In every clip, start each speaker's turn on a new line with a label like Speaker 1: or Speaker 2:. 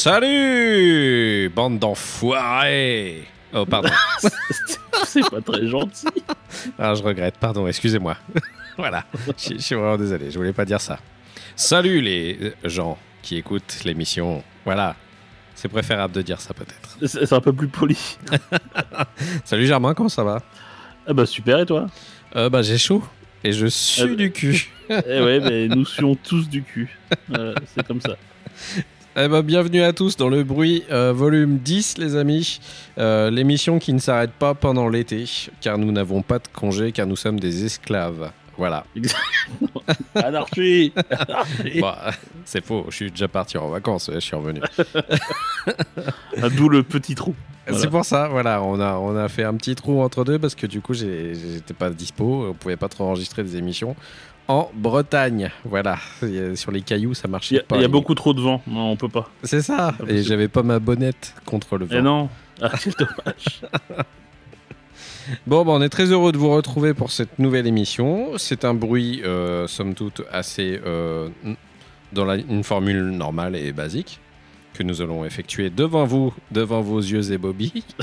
Speaker 1: Salut Bande d'enfoirés Oh pardon,
Speaker 2: C'est pas très gentil.
Speaker 1: ah, je regrette, pardon, excusez-moi. voilà, je suis vraiment désolé, je voulais pas dire ça. Salut les gens qui écoutent l'émission, voilà. C'est préférable de dire ça peut-être.
Speaker 2: C'est un peu plus poli.
Speaker 1: Salut Germain, comment ça va?
Speaker 2: Ah bah super, et toi?
Speaker 1: Euh, Bah j'ai chaud et je suis
Speaker 2: Euh,
Speaker 1: du cul.
Speaker 2: Eh ouais, mais nous suons tous du cul. Voilà, c'est comme ça.
Speaker 1: Eh ben, bienvenue à tous dans le bruit euh, volume 10 les amis, Euh, l'émission qui ne s'arrête pas pendant l'été car nous n'avons pas de congé car nous sommes des esclaves. Voilà.
Speaker 2: Anarchie Anarchie
Speaker 1: Bah, c'est faux, je suis déjà parti en vacances, je suis revenu.
Speaker 2: Ah, D'où le petit trou. Voilà.
Speaker 1: C'est pour ça, voilà, on a, on a fait un petit trou entre deux parce que du coup j'étais pas dispo, on pouvait pas trop enregistrer des émissions en Bretagne. Voilà, Et sur les cailloux ça
Speaker 2: a,
Speaker 1: pas.
Speaker 2: il y a beaucoup trop de vent. Non, on peut pas.
Speaker 1: C'est ça,
Speaker 2: Pas
Speaker 1: et j'avais pas ma bonnette contre le vent.
Speaker 2: Eh non Ah, quel dommage.
Speaker 1: Bon, bah, on est très heureux de vous retrouver pour cette nouvelle émission. C'est un bruit, euh, somme toute, assez euh, dans la- une formule normale et basique que nous allons effectuer devant vous, devant vos yeux et Bobby.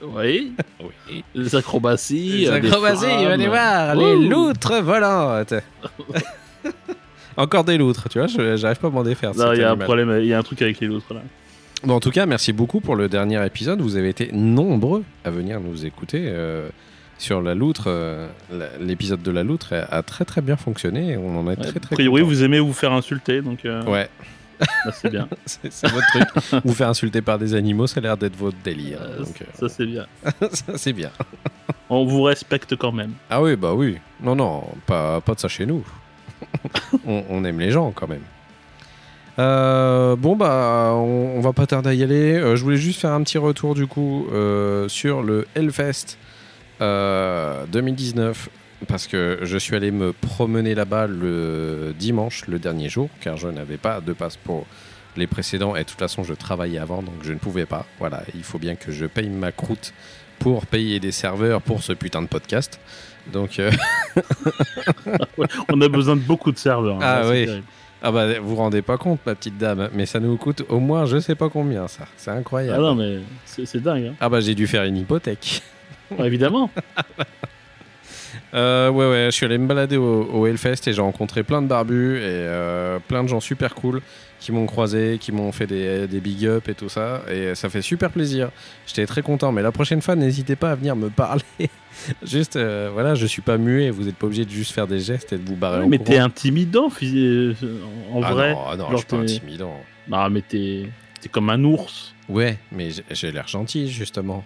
Speaker 2: Oui,
Speaker 1: Oui.
Speaker 2: les acrobaties.
Speaker 1: Les
Speaker 2: euh,
Speaker 1: acrobaties, allez voir, les loutres volantes. Encore des loutres, tu vois, j'arrive pas à m'en défaire.
Speaker 2: il y a un problème, il y a un truc avec les autres là.
Speaker 1: Bon, en tout cas, merci beaucoup pour le dernier épisode. Vous avez été nombreux à venir nous écouter euh, sur la loutre. euh, L'épisode de la loutre a, a très très bien fonctionné. On en est
Speaker 2: Ouais,
Speaker 1: très
Speaker 2: a
Speaker 1: très
Speaker 2: priori,
Speaker 1: content.
Speaker 2: vous aimez vous faire insulter, donc euh,
Speaker 1: Ouais,
Speaker 2: bah, c'est bien.
Speaker 1: c'est votre truc. vous faire insulter par des animaux, ça a l'air d'être votre délire.
Speaker 2: Euh,
Speaker 1: Donc, euh,
Speaker 2: Ça, c'est bien.
Speaker 1: ça, c'est bien.
Speaker 2: On vous respecte quand même.
Speaker 1: Ah oui, bah oui. Non, non, pas, pas de ça chez nous. on, on aime les gens quand même. Euh, bon bah on, on va pas tarder à y aller. Je voulais juste faire un petit retour du coup sur le Hellfest euh, 2019 parce que je suis allé me promener là-bas le dimanche, le dernier jour, car je n'avais pas de passe pour les précédents et de toute façon je travaillais avant donc je ne pouvais pas. Voilà, il faut bien que je paye ma croûte pour payer des serveurs pour ce putain de podcast. Donc euh,
Speaker 2: On a besoin de beaucoup de serveurs. hein,
Speaker 1: Ah oui.
Speaker 2: terrible.
Speaker 1: Ah bah vous vous rendez pas compte ma petite dame, mais ça nous coûte au moins je sais pas combien ça, c'est
Speaker 2: Ah
Speaker 1: incroyable.
Speaker 2: non, mais c'est dingue. hein.
Speaker 1: Ah bah j'ai dû faire une hypothèque.
Speaker 2: Ouais, évidemment.
Speaker 1: Euh, ouais ouais, je suis allé me balader au, au Hellfest et j'ai rencontré plein de barbus et euh, plein de gens super cool qui m'ont croisé, qui m'ont fait des, des big up et tout ça et ça fait super plaisir. J'étais très content, mais la prochaine fois n'hésitez pas à venir me parler. juste euh, voilà, je suis pas muet, vous êtes pas obligé de juste faire des gestes et de vous barrer en
Speaker 2: mais t'es intimidant phys- en
Speaker 1: Ah
Speaker 2: vrai.
Speaker 1: non, ah non, je suis pas intimidant.
Speaker 2: Non, mais t'es comme un ours.
Speaker 1: Ouais, mais j'ai l'air gentil justement.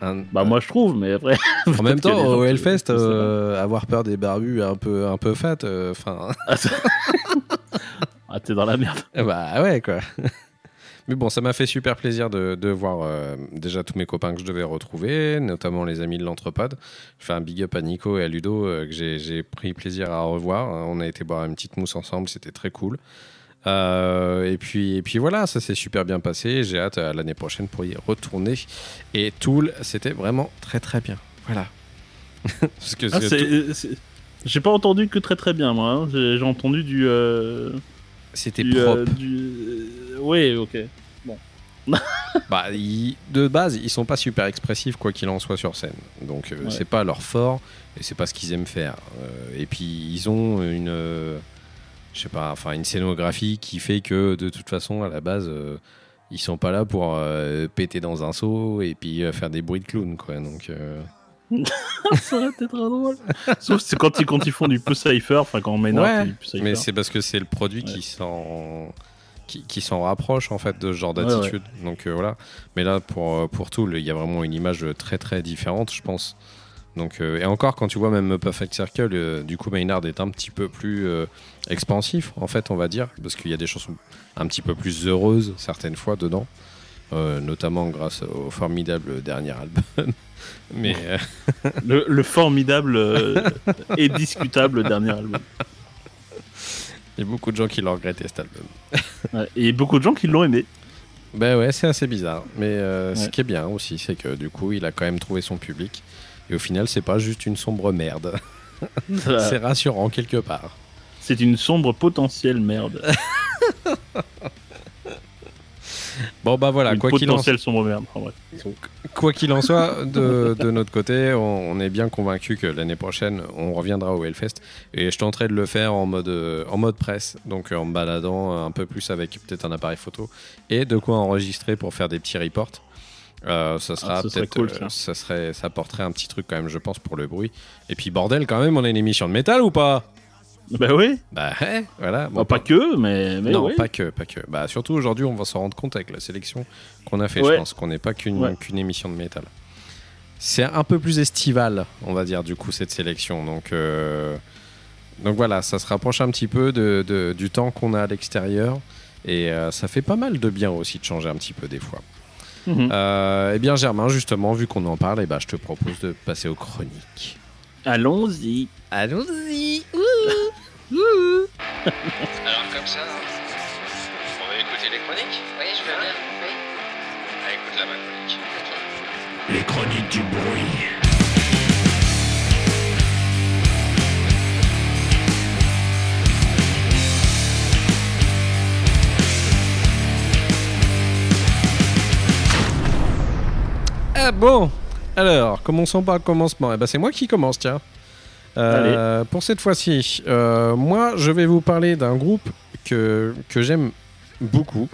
Speaker 1: Un-
Speaker 2: Bah moi je trouve, mais après.
Speaker 1: En même temps, au Hellfest, euh, avoir peur des barbus un peu, un peu fat, euh, enfin,
Speaker 2: Ah, Ah, t'es dans la merde.
Speaker 1: bah ouais quoi. Mais bon, ça m'a fait super plaisir de, de voir euh, déjà tous mes copains que je devais retrouver, notamment les amis de l'Entrepode. Je fais un big up à Nico et à Ludo euh, que j'ai j'ai pris plaisir à revoir. On a été boire une petite mousse ensemble, c'était très cool. Euh, et, puis, et puis voilà, ça s'est super bien passé. J'ai hâte à l'année prochaine pour y retourner. Et Tool, c'était vraiment très très bien. Voilà. Parce que
Speaker 2: Ah,
Speaker 1: c'est-
Speaker 2: J'ai pas entendu que très très bien moi. hein. J'ai entendu du. euh,
Speaker 1: c'était propre.
Speaker 2: euh, du- euh, Ouais, ok.
Speaker 1: Bah, ils- de base, ils sont pas super expressifs quoi qu'il en soit sur scène. Donc euh,
Speaker 2: Ouais.
Speaker 1: c'est pas leur fort et c'est pas ce qu'ils aiment faire. Euh, et puis ils ont une, euh, je sais pas, enfin une scénographie qui fait que de toute façon à la base euh, ils sont pas là pour euh, péter dans un seau et puis euh, faire des bruits de clown quoi. Donc euh,
Speaker 2: ça aurait été très drôle. Sauf c'est quand ils, quand ils font du peu cypher, enfin quand on met
Speaker 1: Ouais, mais c'est parce que c'est le produit
Speaker 2: Ouais.
Speaker 1: qui s'en qui, qui s'en rapproche en fait de ce genre
Speaker 2: Ouais,
Speaker 1: d'attitude. Donc euh, voilà. Mais là pour pour tout, il y a vraiment une image très très différente, je pense. Donc euh, et encore quand tu vois même Perfect Circle, euh, du coup Maynard est un petit peu plus euh, expansif en fait, on va dire, parce qu'il y a des chansons un petit peu plus heureuses certaines fois dedans. notamment grâce au formidable dernier album. Mais
Speaker 2: Le, le formidable et discutable dernier album.
Speaker 1: il y a beaucoup de gens qui l'ont regretté cet album.
Speaker 2: Et beaucoup de gens qui l'ont aimé.
Speaker 1: Ben ouais, c'est assez bizarre. Mais ce qui est bien aussi, c'est que du coup, il a quand même trouvé son public. Et au final, c'est pas juste une sombre merde. c'est rassurant quelque part.
Speaker 2: C'est une sombre potentielle merde.
Speaker 1: Bon bah voilà,
Speaker 2: une
Speaker 1: quoi qu'il en,
Speaker 2: potentielle sombre merde. en vrai.
Speaker 1: quoi qu'il en soit, de, de notre côté, on, on est bien convaincu que l'année prochaine, on reviendra au Hellfest. Et je tenterai de le faire en mode, euh, en mode presse, donc en me baladant un peu plus avec peut-être un appareil photo et de quoi enregistrer pour faire des petits reports. Euh, ça sera
Speaker 2: Ah, ce
Speaker 1: peut-être,
Speaker 2: cool,
Speaker 1: euh,
Speaker 2: ça.
Speaker 1: ça serait, ça apporterait un petit truc quand même, je pense, pour le bruit. Et puis bordel, quand même, on a une émission de métal ou pas?
Speaker 2: Bah oui.
Speaker 1: Bah ouais, voilà.
Speaker 2: Bah, pas que, mais, mais
Speaker 1: non, pas que, pas que. Bah surtout aujourd'hui, on va s'en rendre compte avec la sélection qu'on a fait.
Speaker 2: Ouais.
Speaker 1: Je pense qu'on n'est pas qu'une
Speaker 2: Ouais.
Speaker 1: qu'une émission de métal. C'est un peu plus estival, on va dire du coup cette sélection. Donc euh, donc voilà, ça se rapproche un petit peu de, de- du temps qu'on a à l'extérieur et euh, ça fait pas mal de bien aussi de changer un petit peu des fois.
Speaker 2: Mhm.
Speaker 1: Euh, eh bien Germain, justement, vu qu'on en parle, eh ben, je te propose de passer aux chroniques.
Speaker 2: Allons-y.
Speaker 1: Allons-y.
Speaker 3: Alors comme ça, on va écouter les chroniques?
Speaker 4: Oui, je veux bien. Oui.
Speaker 3: Ah, écoute là ma chronique.
Speaker 4: Les chroniques du bruit.
Speaker 1: Ah bon? Alors, commençons par le commencement. Eh ben, c'est moi qui commence, tiens. Euh, pour cette fois-ci, euh, moi, je vais vous parler d'un groupe que, que j'aime beaucoup.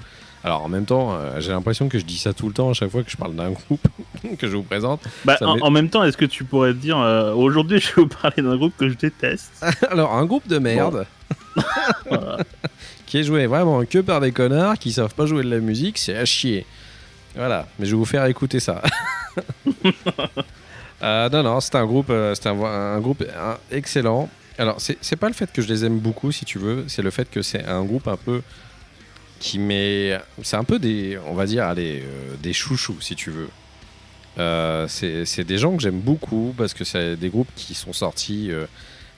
Speaker 1: Alors, en même temps, euh, j'ai l'impression que je dis ça tout le temps à chaque fois que je parle d'un groupe que je vous présente.
Speaker 2: Bah, en, même temps, est-ce que tu pourrais te dire euh, aujourd'hui, je vais vous parler d'un groupe que je déteste?
Speaker 1: Alors, un groupe de merde qui est joué vraiment que par des connards qui savent pas jouer de la musique, c'est à chier. Voilà, mais je vais vous faire écouter ça. Euh, non, non, c'est un groupe, euh, c'est un, un groupe excellent. Alors, c'est pas le fait que je les aime beaucoup, si tu veux, c'est le fait que c'est un groupe un peu qui met. C'est un peu des, on va dire, allez, euh, des chouchous, si tu veux. Euh, c'est des gens que j'aime beaucoup parce que c'est des groupes qui sont sortis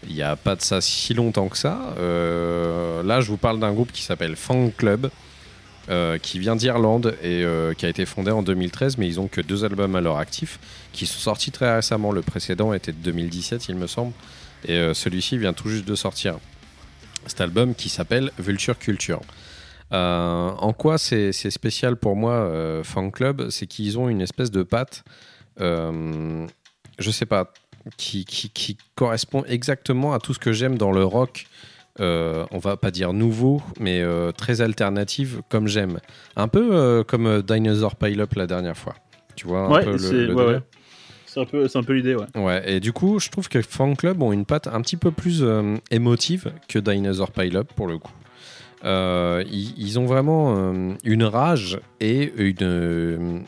Speaker 1: il n'y a pas de ça si longtemps que ça. Là, je vous parle d'un groupe qui s'appelle Fang Club, euh, qui vient d'Irlande et euh, qui a été fondé en 2013, mais ils ont que deux albums à leur actif, qui sont sortis très récemment. Le précédent était de 2017, il me semble, et euh, celui-ci vient tout juste de sortir. Cet album qui s'appelle Vulture Culture. En quoi c'est spécial pour moi, Fang Club C'est qu'ils ont une espèce de patte, je sais pas, qui correspond exactement à tout ce que j'aime dans le rock. Euh, on va pas dire nouveau, mais euh, très alternative comme j'aime. Un peu euh, comme Dinosaur Pile Up la dernière fois. Tu vois un
Speaker 2: Ouais,
Speaker 1: peu
Speaker 2: c'est
Speaker 1: le
Speaker 2: ouais,
Speaker 1: délire
Speaker 2: ouais. C'est un peu, c'est un peu l'idée, ouais.
Speaker 1: Ouais, et du coup, je trouve que Fan Club ont une patte un petit peu plus émotive que Dinosaur Pile Up pour le coup. Ils, ils ont vraiment une rage et une,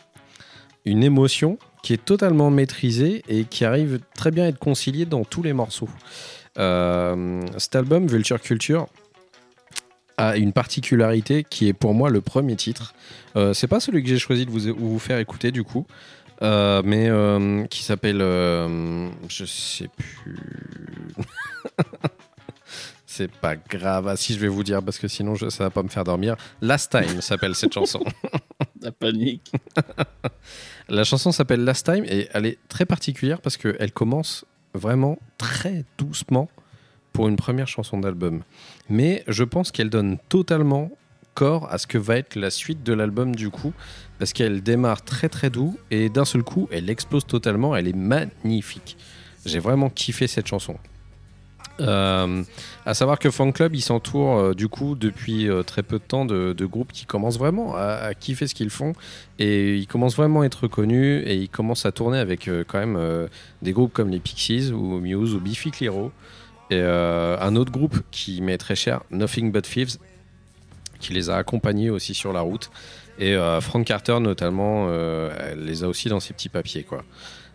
Speaker 1: une émotion qui est totalement maîtrisée et qui arrive très bien à être conciliée dans tous les morceaux. Euh, cet album, Vulture Culture, a une particularité qui est pour moi le premier titre. Euh, c'est pas celui que j'ai choisi de vous, vous faire écouter du coup, euh, mais euh, qui s'appelle. je sais plus. C'est pas grave. Ah, si je vais vous dire parce que sinon je- ça va pas me faire dormir. Last Time s'appelle cette chanson.
Speaker 2: La panique.
Speaker 1: La chanson s'appelle Last Time et elle est très particulière parce qu'elle commence vraiment très doucement pour une première chanson d'album. Mais je pense qu'elle donne totalement corps à ce que va être la suite de l'album du coup parce qu'elle démarre très très doux et d'un seul coup elle explose totalement. Elle est magnifique. J'ai vraiment kiffé cette chanson. Euh, à savoir que Fan Club, il s'entoure euh, du coup depuis euh, très peu de temps de, groupes qui commencent vraiment à, kiffer ce qu'ils font. Et ils commencent vraiment à être reconnus et ils commencent à tourner avec euh, quand même des groupes comme les Pixies ou Muse ou Biffy Clyro et un autre groupe qui m'est très cher, Nothing But Thieves, qui les a accompagnés aussi sur la route. Et Frank Carter notamment les a aussi dans ses petits papiers quoi.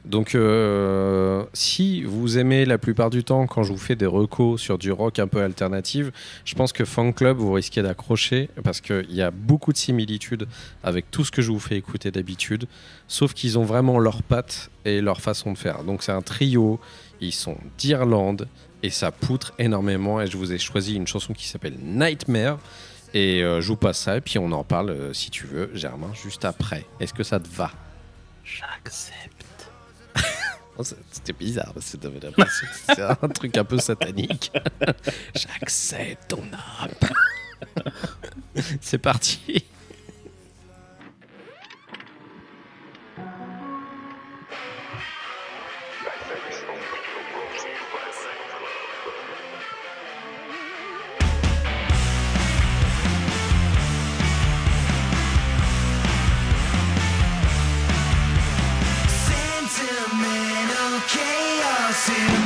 Speaker 5: Donc, euh, si vous aimez la plupart du temps quand je vous fais des recos sur du rock un peu alternatif, je pense que Fan Club, vous risquez d'accrocher parce qu'il y a beaucoup de similitudes avec tout ce que je vous fais écouter d'habitude, sauf qu'ils ont vraiment leurs pattes et leur façon de faire. Donc, c'est un trio, ils sont d'Irlande et ça poutre énormément. Et je vous ai choisi une chanson qui s'appelle Nightmare. Et euh, je vous passe ça et puis on en parle euh, si tu veux, Germain, juste après. Est-ce que ça te va?
Speaker 2: J'accepte.
Speaker 5: C'était bizarre, parce que t'avais l'impression que c'était un truc un peu satanique. J'accepte ton âme. C'est parti. assim.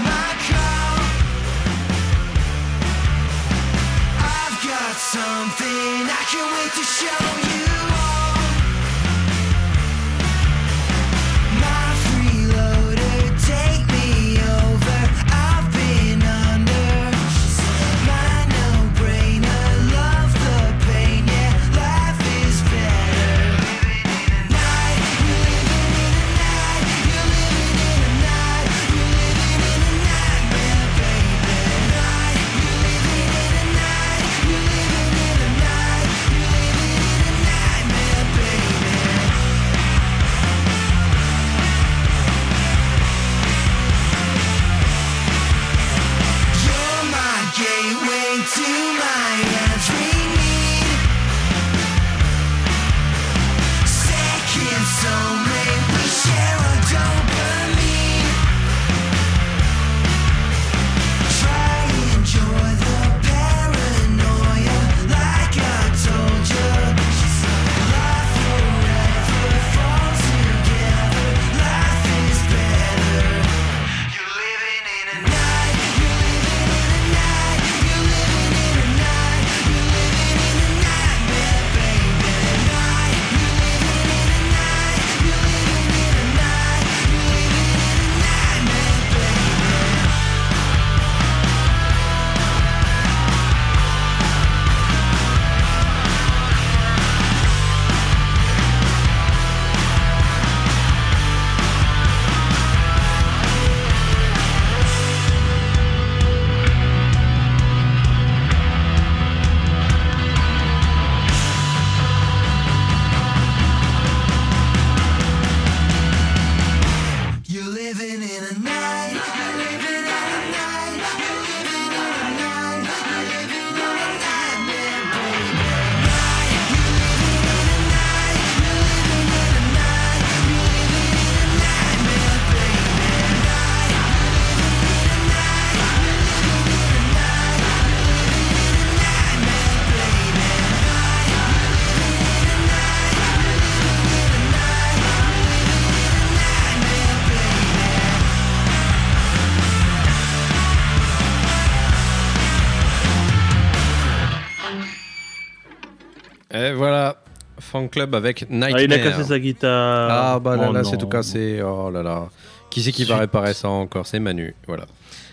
Speaker 5: Club avec Nightmare.
Speaker 2: Ah, il a cassé sa guitare.
Speaker 5: Ah bah là
Speaker 2: Oh
Speaker 5: là, c'est tout cassé. Oh là là. Qui c'est qui va
Speaker 2: Zut.
Speaker 5: réparer ça encore? C'est Manu. Voilà.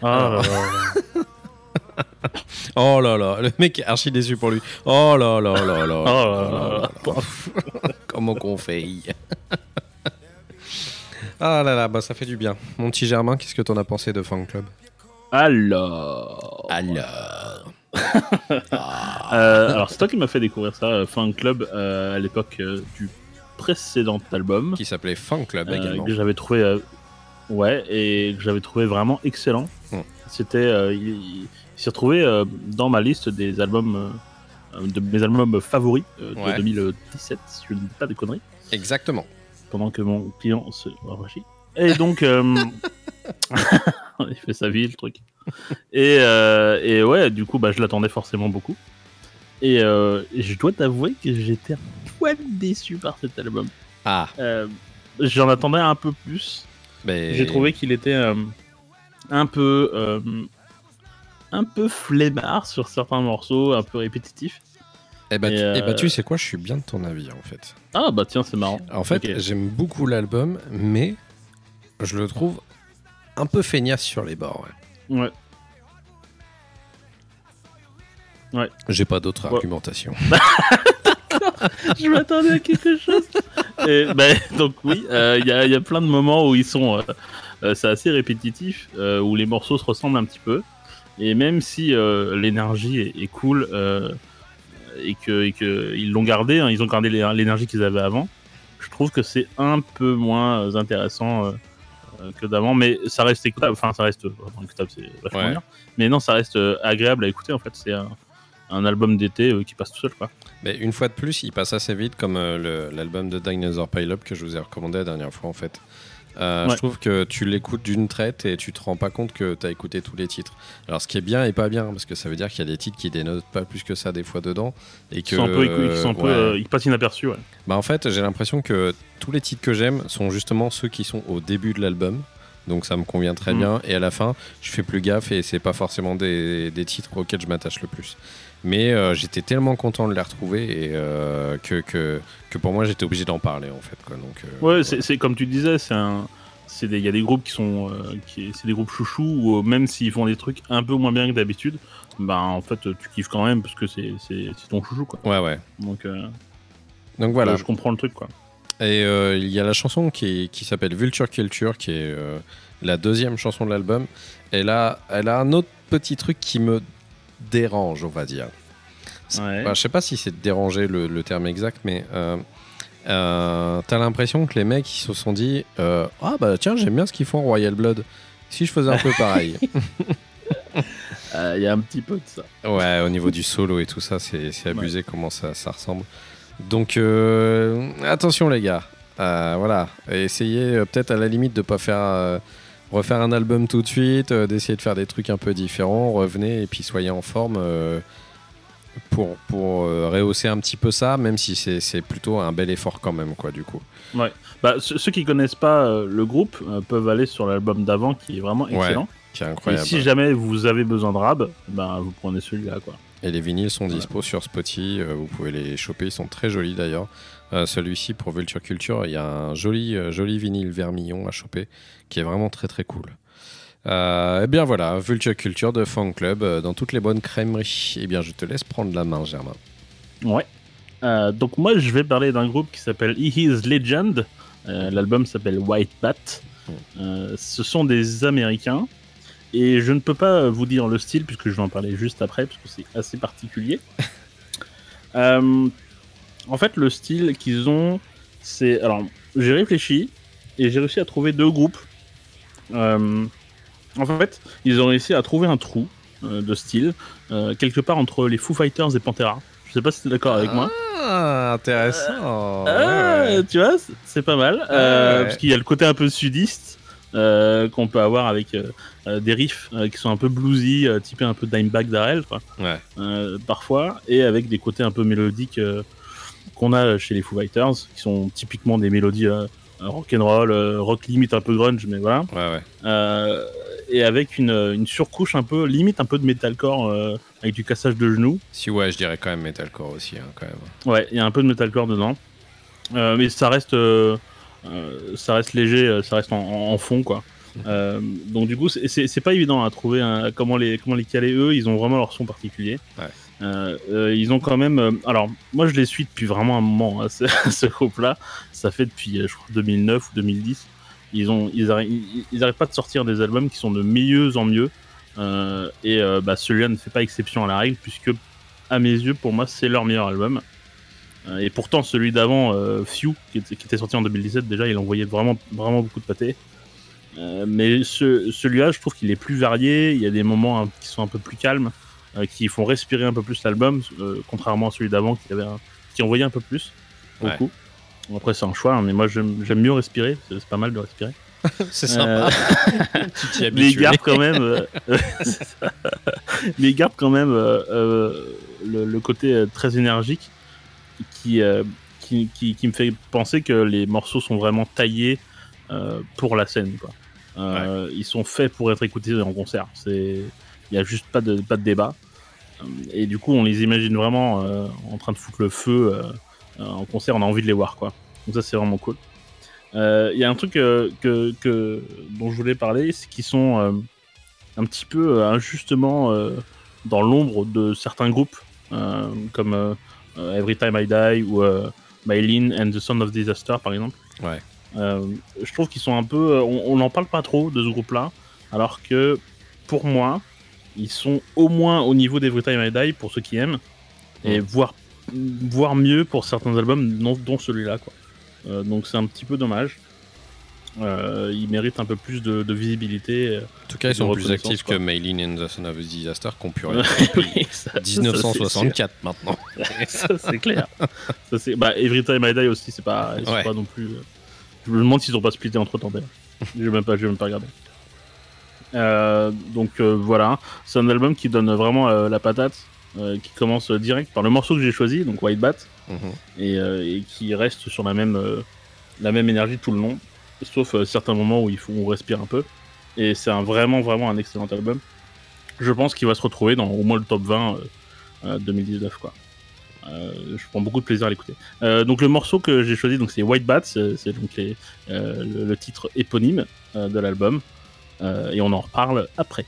Speaker 2: Ah là là.
Speaker 5: Oh là là, le mec est archi déçu pour lui. Oh là là là là.
Speaker 2: Oh là là là.
Speaker 5: Comment qu'on fait? Ah là là, bah ça fait du bien. Mon petit Germain, qu'est-ce que t'en as pensé de Fan Club?
Speaker 2: Alors.
Speaker 5: Alors.
Speaker 2: Euh, alors, c'est toi qui m'as fait découvrir ça, euh, Fan Club, euh, à l'époque euh, du précédent album.
Speaker 5: Qui s'appelait Fan Club également.
Speaker 2: que j'avais trouvé. ouais, et que j'avais trouvé vraiment excellent.
Speaker 5: Hmm.
Speaker 2: C'était. il il- s'est retrouvé dans ma liste des albums. de mes albums favoris de
Speaker 5: Ouais.
Speaker 2: 2017, si je ne dis pas de conneries.
Speaker 5: Exactement.
Speaker 2: pendant que mon client se enrichit. Et donc, il fait sa vie, le truc. Et, euh, et ouais, du coup, bah, je l'attendais forcément beaucoup. Et, euh, et je dois t'avouer que j'étais un poil déçu par cet album.
Speaker 5: Ah,
Speaker 2: Euh, J'en attendais un peu plus.
Speaker 5: ben.
Speaker 2: J'ai trouvé qu'il était un peu un peu flemmard sur certains morceaux, un peu répétitif.
Speaker 5: Eh bah,
Speaker 2: Et, euh,
Speaker 5: eh bah, tu sais quoi, je suis bien de ton avis en fait.
Speaker 2: Ah bah tiens, c'est marrant.
Speaker 5: En fait, j'aime beaucoup l'album, mais
Speaker 1: je le trouve un peu feignasse sur les bords. ouais.
Speaker 2: Ouais.
Speaker 1: J'ai pas d'autre
Speaker 2: Ouais.
Speaker 1: argumentation.
Speaker 2: je m'attendais à quelque chose. Et, ben, donc oui, euh, il y, a, il y a plein de moments où ils sont, euh, euh, c'est assez répétitif, où les morceaux se ressemblent un petit peu. Et même si l'énergie est, est cool et que, et que ils l'ont gardé, hein, ils ont gardé l'é- l'énergie qu'ils avaient avant, je trouve que c'est un peu moins intéressant que d'avant, mais ça reste écoutable. Enfin, ça reste euh, écoutable, c'est vachement
Speaker 1: Ouais.
Speaker 2: bien. Mais non, ça reste euh, agréable à écouter. En fait, c'est un, un album d'été euh, qui passe tout seul, quoi.
Speaker 1: Mais une fois de plus, il passe assez vite comme euh, l'album de Dinosaur Pile-Up que je vous ai recommandé la dernière fois en fait. Euh,
Speaker 2: Ouais.
Speaker 1: Je trouve que tu l'écoutes d'une traite et tu te rends pas compte que tu as écouté tous les titres. Alors ce qui est bien et pas bien, parce que ça veut dire qu'il y a des titres qui dénotent pas plus que ça des fois dedans. Et que,
Speaker 2: Ils sont un peu, écou- ils sont un peu,
Speaker 1: ouais.
Speaker 2: euh, ils passent inaperçus, ouais.
Speaker 1: Bah en fait, j'ai l'impression que tous les titres que j'aime sont justement ceux qui sont au début de l'album. Donc ça me convient très
Speaker 2: Mm.
Speaker 1: bien. Et à la fin, je fais plus gaffe et c'est pas forcément des, des titres auxquels je m'attache le plus. Mais euh, j'étais tellement content de les retrouver et euh, que, que, que pour moi j'étais obligé d'en parler en fait. Quoi. Donc, euh,
Speaker 2: Ouais, c'est c'est comme tu disais, c'est un, il y a des groupes qui sont, qui, c'est des groupes chouchous où même s'ils font des trucs un peu moins bien que d'habitude, bah en fait tu kiffes quand même parce que c'est, ton chouchou quoi.
Speaker 1: Ouais, ouais.
Speaker 2: Donc
Speaker 1: Donc voilà.
Speaker 2: je comprends le truc quoi.
Speaker 1: Et il y a la chanson qui, qui s'appelle Vulture Culture, qui est la deuxième chanson de l'album. Et là, elle a un autre petit truc qui me dérange, on va dire.
Speaker 2: Ouais.
Speaker 1: bah, je sais pas si c'est déranger le, le terme exact, mais euh, euh, t'as l'impression que les mecs ils se sont dit euh, Ah bah tiens, j'aime bien ce qu'ils font en Royal Blood. Si je faisais un peu pareil.
Speaker 2: Euh, Il y a un petit peu de ça.
Speaker 1: Ouais, au niveau du solo et tout ça, c'est c'est abusé comment ça, ça ressemble. Donc, euh, attention les gars. Euh, voilà, essayez euh, peut-être à la limite de pas faire euh, refaire un album tout de suite, euh, d'essayer de faire des trucs un peu différents. Revenez et puis soyez en forme euh, pour, pour euh, rehausser un petit peu ça, même si c'est c'est plutôt un bel effort quand même, quoi, du coup.
Speaker 2: Bah, ceux, qui connaissent pas le groupe peuvent aller sur l'album d'avant qui est vraiment
Speaker 1: Ouais,
Speaker 2: excellent.
Speaker 1: Qui est
Speaker 2: Et
Speaker 1: incroyable.
Speaker 2: si jamais vous avez besoin de rab, bah vous prenez celui-là quoi.
Speaker 1: Et les vinyles sont dispo sur Spotify, vous pouvez les choper, ils sont très jolis d'ailleurs. Euh, Celui-ci pour Vulture Culture, il y a un joli, euh, joli vinyle vermillon à choper qui est vraiment très très cool. Euh, et bien voilà, Vulture Culture de Fan Club dans toutes les bonnes crèmeries. Et bien je te laisse prendre la main, Germain.
Speaker 2: Ouais. Donc moi je vais parler d'un groupe qui s'appelle He Is Legend. L'album s'appelle White Bat. Euh, ce sont des Américains. Et je ne peux pas vous dire le style puisque je vais en parler juste après parce que c'est assez particulier. Euh, en fait le style qu'ils ont c'est... Alors j'ai réfléchi et j'ai réussi à trouver deux groupes. Euh, en fait ils ont réussi à trouver un trou euh, de style euh, quelque part entre les Foo Fighters et Pantera. Je sais pas si tu es d'accord avec moi.
Speaker 1: Ah, intéressant.
Speaker 2: Ah,
Speaker 1: Ouais,
Speaker 2: tu vois, c'est- pas mal.
Speaker 1: Ouais.
Speaker 2: Parce qu'il y a le côté un peu sudiste qu'on peut avoir avec des riffs qui sont un peu bluesy, typés un peu Dimebag Darrell, quoi,
Speaker 1: Ouais.
Speaker 2: parfois, et avec des côtés un peu mélodiques qu'on a chez les Foo Fighters, qui sont typiquement des mélodies euh, rock'n'roll, euh, rock limite un peu grunge, mais voilà.
Speaker 1: Ouais, ouais.
Speaker 2: Euh, et avec une, une surcouche un peu, limite un peu de metalcore, avec du cassage de genoux.
Speaker 1: Si, ouais, je dirais quand même metalcore aussi, hein, quand même.
Speaker 2: Ouais, il y a un peu de metalcore dedans. Mais ça reste, ça reste léger, ça reste en, en- en fond, quoi. Euh, donc du coup, c'est- pas évident à trouver hein, comment les comment les caler eux. Ils ont vraiment leur son particulier.
Speaker 1: Ouais.
Speaker 2: Euh, euh, ils ont quand même. euh, alors moi, je les suis depuis vraiment un moment. hein, ce, groupe-là, ça fait depuis je crois 2009 ou 2010. Ils ont ils ils, pas de sortir des albums qui sont de mieux en mieux. Et bah, celui-là ne fait pas exception à la règle puisque à mes yeux, pour moi, c'est leur meilleur album. Et pourtant, celui d'avant, Few, qui était, qui était sorti en 2017, déjà, il envoyait vraiment, vraiment beaucoup de pâté. Mais ce- celui-là, je trouve qu'il est plus varié. Il y a des moments hein, qui sont un peu plus calmes, qui font respirer un peu plus l'album, euh, contrairement à celui d'avant qui, avait un- qui envoyait un peu plus. Beaucoup. Après, c'est un choix, hein, mais moi, j'aime mieux respirer. C'est pas mal de respirer.
Speaker 1: C'est
Speaker 2: Euh,
Speaker 1: tu t'y
Speaker 2: mais il
Speaker 1: habitues.
Speaker 2: garde quand même, euh, garde quand même euh, euh, le, le côté euh, très énergique qui, euh, qui, qui, qui me fait penser que les morceaux sont vraiment taillés euh, pour la scène. Quoi. Euh, Ils sont faits pour être écoutés en concert. C'est, il y a juste pas de pas de débat. Euh, Et du coup, on les imagine vraiment euh, en train de foutre le feu euh, en concert. On a envie de les voir, quoi. Donc ça, c'est vraiment cool.
Speaker 6: Il y a un truc que, que, dont je voulais parler, c'est qu'ils sont un petit peu injustement dans l'ombre de certains groupes, comme Every Time I Die ou Mylene and the Sound of Disaster, par exemple.
Speaker 1: Ouais.
Speaker 6: Euh, je trouve qu'ils sont un peu. On n'en parle pas trop de ce groupe-là, alors que pour moi, ils sont au moins au niveau d'Every Time I Die pour ceux qui aiment, et voire, voire mieux pour certains albums, dont, dont celui-là. Quoi. Euh, donc c'est un petit peu dommage. Euh, ils méritent un peu plus de, de visibilité.
Speaker 1: En tout cas, ils sont plus actifs
Speaker 6: quoi.
Speaker 1: que Maylin and the Son of a Disaster, qui ont pu rien
Speaker 6: Oui, ça- ça,
Speaker 1: 1964 maintenant.
Speaker 6: Ça, c'est clair. Ça, c'est- bah, Every Time I Die aussi, c'est pas,
Speaker 1: Ouais.
Speaker 6: pas non plus. euh, Je me demande s'ils ont pas splitté entre temps d'ailleurs. Je vais même pas, je vais même pas regarder. Euh, donc euh, voilà, c'est un album qui donne vraiment euh, la patate, qui commence direct par le morceau que j'ai choisi, donc White Bat,
Speaker 1: Mhm.
Speaker 6: et, et qui reste sur la même, la même énergie tout le long, sauf certains moments où il faut on respire un peu. Et c'est un, vraiment, vraiment un excellent album. Je pense qu'il va se retrouver dans au moins le top 20 euh, euh, 2019. Quoi. Euh, je prends beaucoup de plaisir à l'écouter. Euh, donc le morceau que j'ai choisi, donc c'est White Bats, c'est donc les, euh, le, le titre éponyme de l'album, et on en reparle après.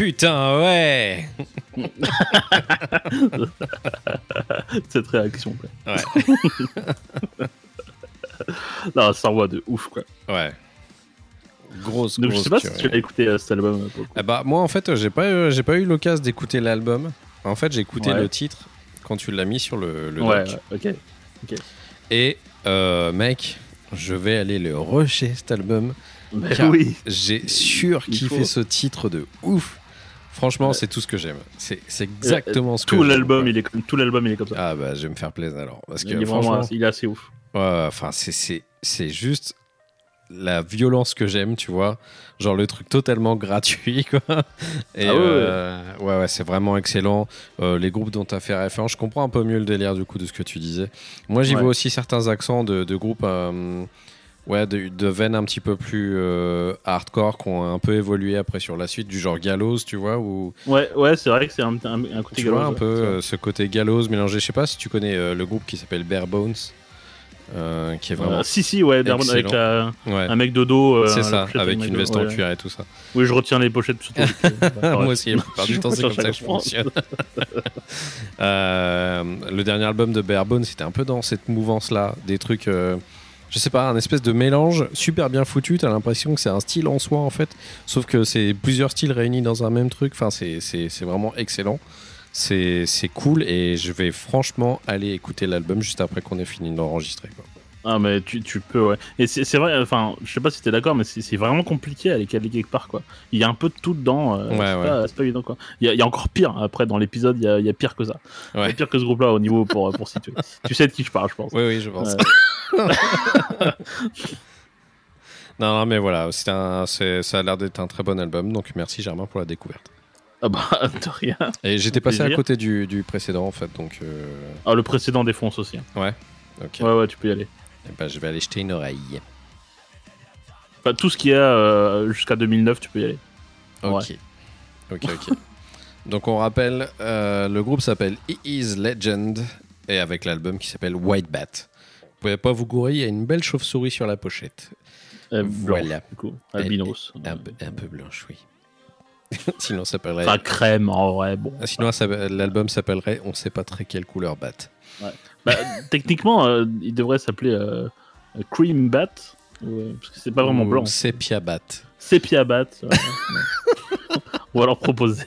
Speaker 1: Putain, ouais
Speaker 6: Cette réaction, quoi.
Speaker 1: Ouais.
Speaker 6: Non, ça envoie de ouf, quoi.
Speaker 1: Ouais. grosse,
Speaker 2: Donc je sais pas si tu l'as écouté euh, cet album. euh.
Speaker 1: Ah bah moi en fait j'ai pas eu- j'ai pas eu l'occasion d'écouter l'album. En fait j'ai écouté
Speaker 2: Ouais.
Speaker 1: le titre quand tu l'as mis sur le, le
Speaker 2: ouais,
Speaker 1: doc.
Speaker 2: ouais, ok.
Speaker 1: Et euh, mec, je vais aller le rusher cet album. Car-
Speaker 2: oui.
Speaker 1: J'ai surkiffé ce titre de ouf. Franchement
Speaker 2: Ouais.
Speaker 1: c'est tout ce que j'aime. C'est exactement ce que
Speaker 2: Tout
Speaker 1: j'aime,
Speaker 2: l'album, il est comme tout l'album, il est comme ça.
Speaker 1: Ah bah je vais me faire plaisir alors parce que
Speaker 2: il est
Speaker 1: franchement
Speaker 2: vraiment, il est assez ouf.
Speaker 1: Ouais, enfin, c'est- c'est c'est juste la violence que j'aime, tu vois. Genre le truc totalement gratuit, quoi. Et
Speaker 2: Ah ouais, ouais.
Speaker 1: euh, ouais, ouais, c'est vraiment excellent. Euh, les groupes dont tu as fait référence, je comprends un peu mieux le délire du coup de ce que tu disais. Moi, j'y
Speaker 2: Ouais.
Speaker 1: vois aussi certains accents de, de groupes. euh, Ouais, de, de veines un petit peu plus euh, hardcore qui ont un peu évolué après sur la suite, du genre Gallows, tu vois, ou
Speaker 2: Ouais, ouais, c'est vrai que c'est un, un, un côté
Speaker 1: tu vois
Speaker 2: gallows,
Speaker 1: un
Speaker 2: ouais,
Speaker 1: peu euh, ce côté Gallows mélangé. Je sais pas si tu connais euh, le groupe qui s'appelle Bare Bones, qui est vraiment
Speaker 2: Euh, si, si, ouais, avec
Speaker 1: excellent.
Speaker 2: la-
Speaker 1: ouais.
Speaker 2: un mec de dos.
Speaker 1: C'est ça, avec
Speaker 2: un
Speaker 1: une veste en cuir et tout ça.
Speaker 2: Oui, je retiens les pochettes surtout.
Speaker 1: Moi aussi, la plupart du temps, c'est comme ça que je fonctionne. Le dernier album de Barebone, c'était un peu dans cette mouvance-là, des trucs, je sais pas, un espèce de mélange super bien foutu. T'as l'impression que c'est un style en soi en fait, sauf que c'est plusieurs styles réunis dans un même truc. Enfin, c'est vraiment excellent. C'est cool et je vais franchement aller écouter l'album juste après qu'on ait fini d'enregistrer.
Speaker 2: Ah, mais tu, tu peux, ouais. Et c'est vrai, enfin, je sais pas si t'es d'accord, mais c'est vraiment compliqué à les caler quelque part, quoi. Il y a un peu de tout dedans. euh,
Speaker 1: Ouais,
Speaker 2: c'est
Speaker 1: ouais.
Speaker 2: pas, c'est pas évident, quoi. Il y, a- il y a encore pire. Après, dans l'épisode, il y a, il y a pire que ça. Il y
Speaker 1: Ouais.
Speaker 2: a pire que ce groupe-là au niveau pour, pour situer. tu sais de qui je parle, je pense.
Speaker 1: Oui, oui, je pense.
Speaker 2: Euh,
Speaker 1: Non, non, mais voilà, c'est un, ça a l'air d'être un très bon album, donc merci Germain pour la découverte.
Speaker 2: ah bah, de rien.
Speaker 1: Et j'étais passé à côté du, du précédent en fait, donc euh,
Speaker 2: Ah, le précédent défonce aussi. hein.
Speaker 1: ok.
Speaker 2: Ouais, ouais, tu peux y aller.
Speaker 1: Eh ben, je vais aller jeter une oreille.
Speaker 2: Enfin, tout ce qu'il y a euh, jusqu'à 2009, tu peux y aller.
Speaker 1: Ok. Ok, ok. donc on rappelle, euh, le groupe s'appelle He Is Legend et avec l'album qui s'appelle White Bat. Vous pouvez pas vous gourer, il y a une belle chauve-souris sur la pochette.
Speaker 2: Euh,
Speaker 1: Voilà.
Speaker 2: blanche, du coup. Albinos.
Speaker 1: Un, peu- un peu blanche, oui. Sinon, ça s'appellerait.
Speaker 2: Enfin, crème, en vrai, bon.
Speaker 1: Sinon, l'album s'appellerait On sait pas très quelle couleur bat.
Speaker 2: Bah, techniquement, euh, il devrait s'appeler euh, Cream Bat. ouais, parce que c'est pas vraiment
Speaker 1: Ou
Speaker 2: blanc.
Speaker 1: Sepia bat.
Speaker 2: Sepia Bat. va leur proposer.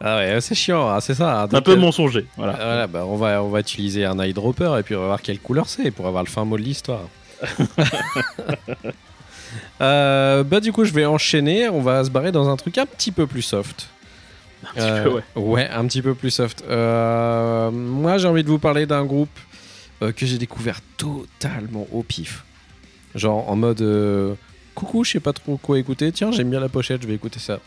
Speaker 1: Ah ouais, c'est chiant, hein, c'est ça. hein.
Speaker 2: C'est un peu mensonger. Voilà.
Speaker 1: Voilà, bah on, va, on va utiliser un eyedropper et puis on va voir quelle couleur c'est pour avoir le fin mot de l'histoire. Euh, bah du coup je vais enchaîner, on va se barrer dans un truc un petit peu plus soft.
Speaker 2: Un petit peu, ouais.
Speaker 1: un petit peu plus soft. Euh, moi j'ai envie de vous parler d'un groupe euh, que j'ai découvert totalement au pif. Genre en mode euh, coucou, je sais pas trop quoi écouter, tiens j'aime bien la pochette, je vais écouter ça.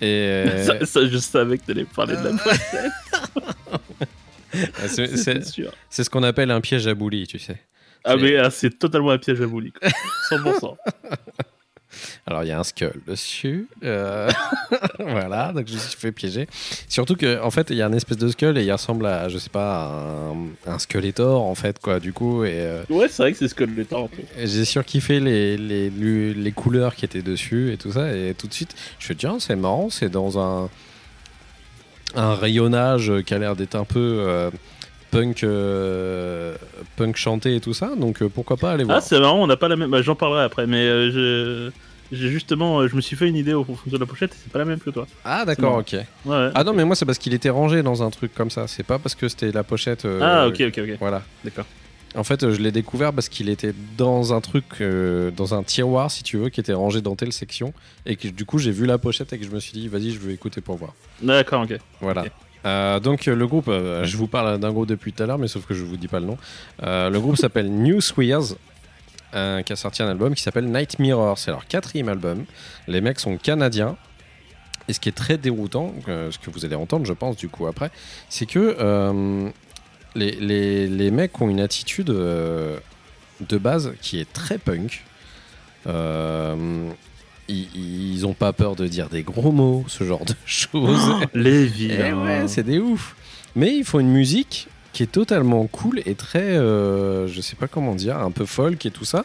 Speaker 1: Et euh,
Speaker 2: Ça, ça, je savais que t'allais parler de la pochette,
Speaker 1: c'est-
Speaker 2: c'était
Speaker 1: c'est ce qu'on appelle un piège à boulis, tu sais.
Speaker 2: Ah, mais ah, c'est totalement un piège à boulis. quoi. 100%.
Speaker 1: Alors il y a un skull dessus, euh, voilà, donc je me suis fait piéger. Surtout que en fait il y a un espèce de skull et il ressemble à, je sais pas, un, un Skeletor en fait quoi. Du coup et, euh,
Speaker 2: Ouais, c'est vrai que c'est le temps.
Speaker 1: et j'ai surkiffé les, les, les, les couleurs qui étaient dessus et tout ça et tout de suite je me dis tiens c'est marrant, c'est dans un un rayonnage qui a l'air d'être un peu euh, punk euh, punk chanté et tout ça, donc euh, pourquoi pas aller voir.
Speaker 2: Ah, c'est marrant, on n'a pas la même. bah, J'en parlerai après, mais euh, je. Justement, je me suis fait une idée au fond de la pochette et c'est pas la même que toi.
Speaker 1: ah d'accord, ok.
Speaker 2: Ouais, ouais.
Speaker 1: Ah non, mais moi, c'est parce qu'il était rangé dans un truc comme ça. C'est pas parce que c'était la pochette. euh,
Speaker 2: Ah, ok, ok, ok.
Speaker 1: Voilà.
Speaker 2: D'accord.
Speaker 1: En fait, je l'ai découvert parce qu'il était dans un truc, euh, dans un tiroir, si tu veux, qui était rangé dans telle section. Et que du coup, j'ai vu la pochette et que je me suis dit, vas-y, je veux écouter pour voir.
Speaker 2: D'accord, ok.
Speaker 1: Voilà. Euh, donc, euh, le groupe, euh, je vous parle d'un groupe depuis tout à l'heure, mais sauf que je vous dis pas le nom. Euh, le groupe s'appelle New Swears. euh, qui a sorti un album qui s'appelle Night Mirror. C'est leur quatrième album. Les mecs sont canadiens. Et ce qui est très déroutant, ce que vous allez entendre, je pense, du coup, après, c'est que les, les- les mecs ont une attitude de base qui est très punk. Ils, ils ont pas peur de dire des gros mots, ce genre de choses.
Speaker 2: Les
Speaker 1: Eh
Speaker 2: vilains.
Speaker 1: ouais, c'est des ouf. Mais ils font une musique qui est totalement cool et très, euh, je sais pas comment dire, un peu folk et tout ça.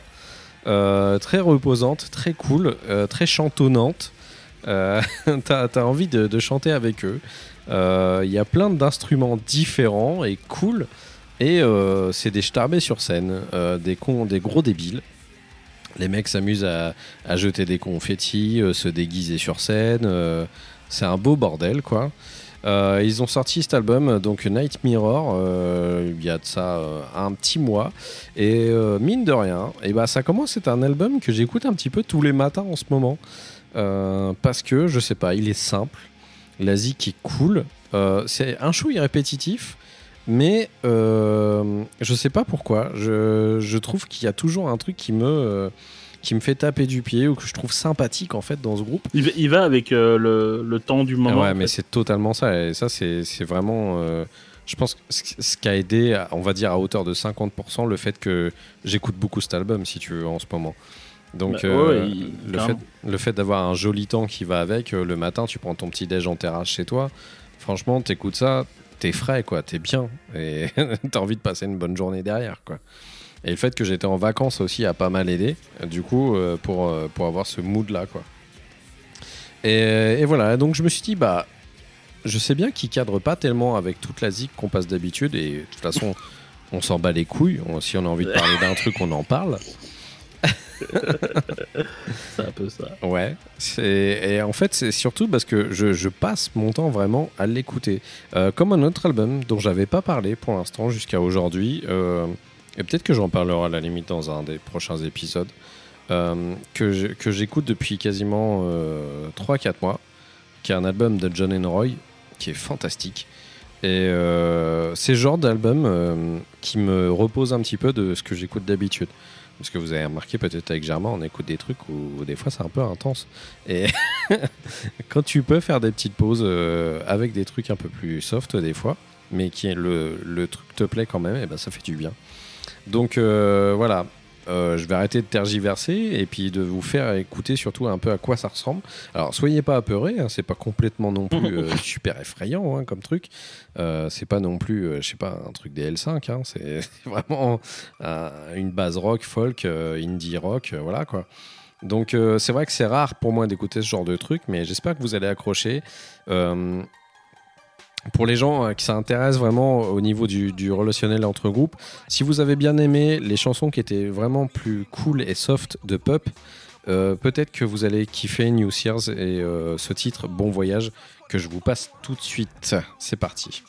Speaker 1: Euh, très reposante, très cool, euh, très chantonnante. Euh, T'as as envie de, de chanter avec eux. Il y a plein d'instruments différents et cool. Et c'est des starbés sur scène, des, cons, des gros débiles. Les mecs s'amusent à, jeter des confettis, euh, se déguiser sur scène. euh, c'est un beau bordel, quoi. Euh, ils ont sorti cet album, donc Night Mirror, il y a de ça un petit mois. Et mine de rien, et bah, ça commence, c'est un album que j'écoute un petit peu tous les matins en ce moment. Parce que, je sais pas, il est simple, la zik est cool. C'est un chouille répétitif, mais euh, je sais pas pourquoi. Je, je trouve qu'il y a toujours un truc qui me, euh, qui me fait taper du pied ou que je trouve sympathique en fait dans ce groupe.
Speaker 2: Il, va- il va avec euh, le, le temps du moment.
Speaker 1: ouais,
Speaker 2: en
Speaker 1: mais c'est totalement ça. Et ça, c'est c'est vraiment. euh, je pense que ce qui a aidé, à- on va dire à hauteur de 50%, le fait que j'écoute beaucoup cet album, si tu veux, en ce moment. Donc,
Speaker 2: Bah, ouais, il-
Speaker 1: le, fait, le fait d'avoir un joli temps qui va avec, le matin, tu prends ton petit déj en terrasse chez toi. Franchement, t'écoutes ça, t'es frais, quoi, t'es bien. Et t'as envie de passer une bonne journée derrière, quoi. Et le fait que j'étais en vacances aussi a pas mal aidé, du coup, euh, pour, euh, pour avoir ce mood-là, quoi. Et, et voilà, donc je me suis dit, bah, je sais bien qu'il cadre pas tellement avec toute la zik qu'on passe d'habitude, et de toute façon, on s'en bat les couilles. Si on a envie de parler d'un truc, on en parle.
Speaker 2: C'est un peu ça.
Speaker 1: Ouais, et en fait, c'est surtout parce que je, passe mon temps vraiment à l'écouter. Euh, comme un autre album dont j'avais pas parlé pour l'instant jusqu'à aujourd'hui, euh, et peut-être que j'en parlerai à la limite dans un des prochains épisodes, euh, que j'écoute depuis quasiment 3-4 mois, qui est un album de John Enroy, qui est fantastique. Et c'est le genre d'album qui me repose un petit peu de ce que j'écoute d'habitude. Parce que vous avez remarqué peut-être avec Germain, on écoute des trucs où, des fois c'est un peu intense. Et quand tu peux faire des petites pauses euh, avec des trucs un peu plus soft des fois, mais qui le, le truc te plaît quand même, et ben ça fait du bien. Donc euh, voilà, Euh, je vais arrêter de tergiverser et puis de vous faire écouter surtout un peu à quoi ça ressemble. Alors soyez pas apeurés, hein, c'est pas complètement non plus euh, super effrayant hein, comme truc. Euh, c'est pas non plus, euh, je sais pas, un truc des L5. hein, c'est vraiment une base rock, folk, indie rock, voilà quoi. Donc c'est vrai que c'est rare pour moi d'écouter ce genre de truc, mais j'espère que vous allez accrocher. Pour les gens euh, qui s'intéressent vraiment au niveau du, du relationnel entre groupes, si vous avez bien aimé les chansons qui étaient vraiment plus cool et soft de Pup, euh, peut-être que vous allez kiffer New Year's et euh, ce titre Bon Voyage que je vous passe tout de suite. C'est parti.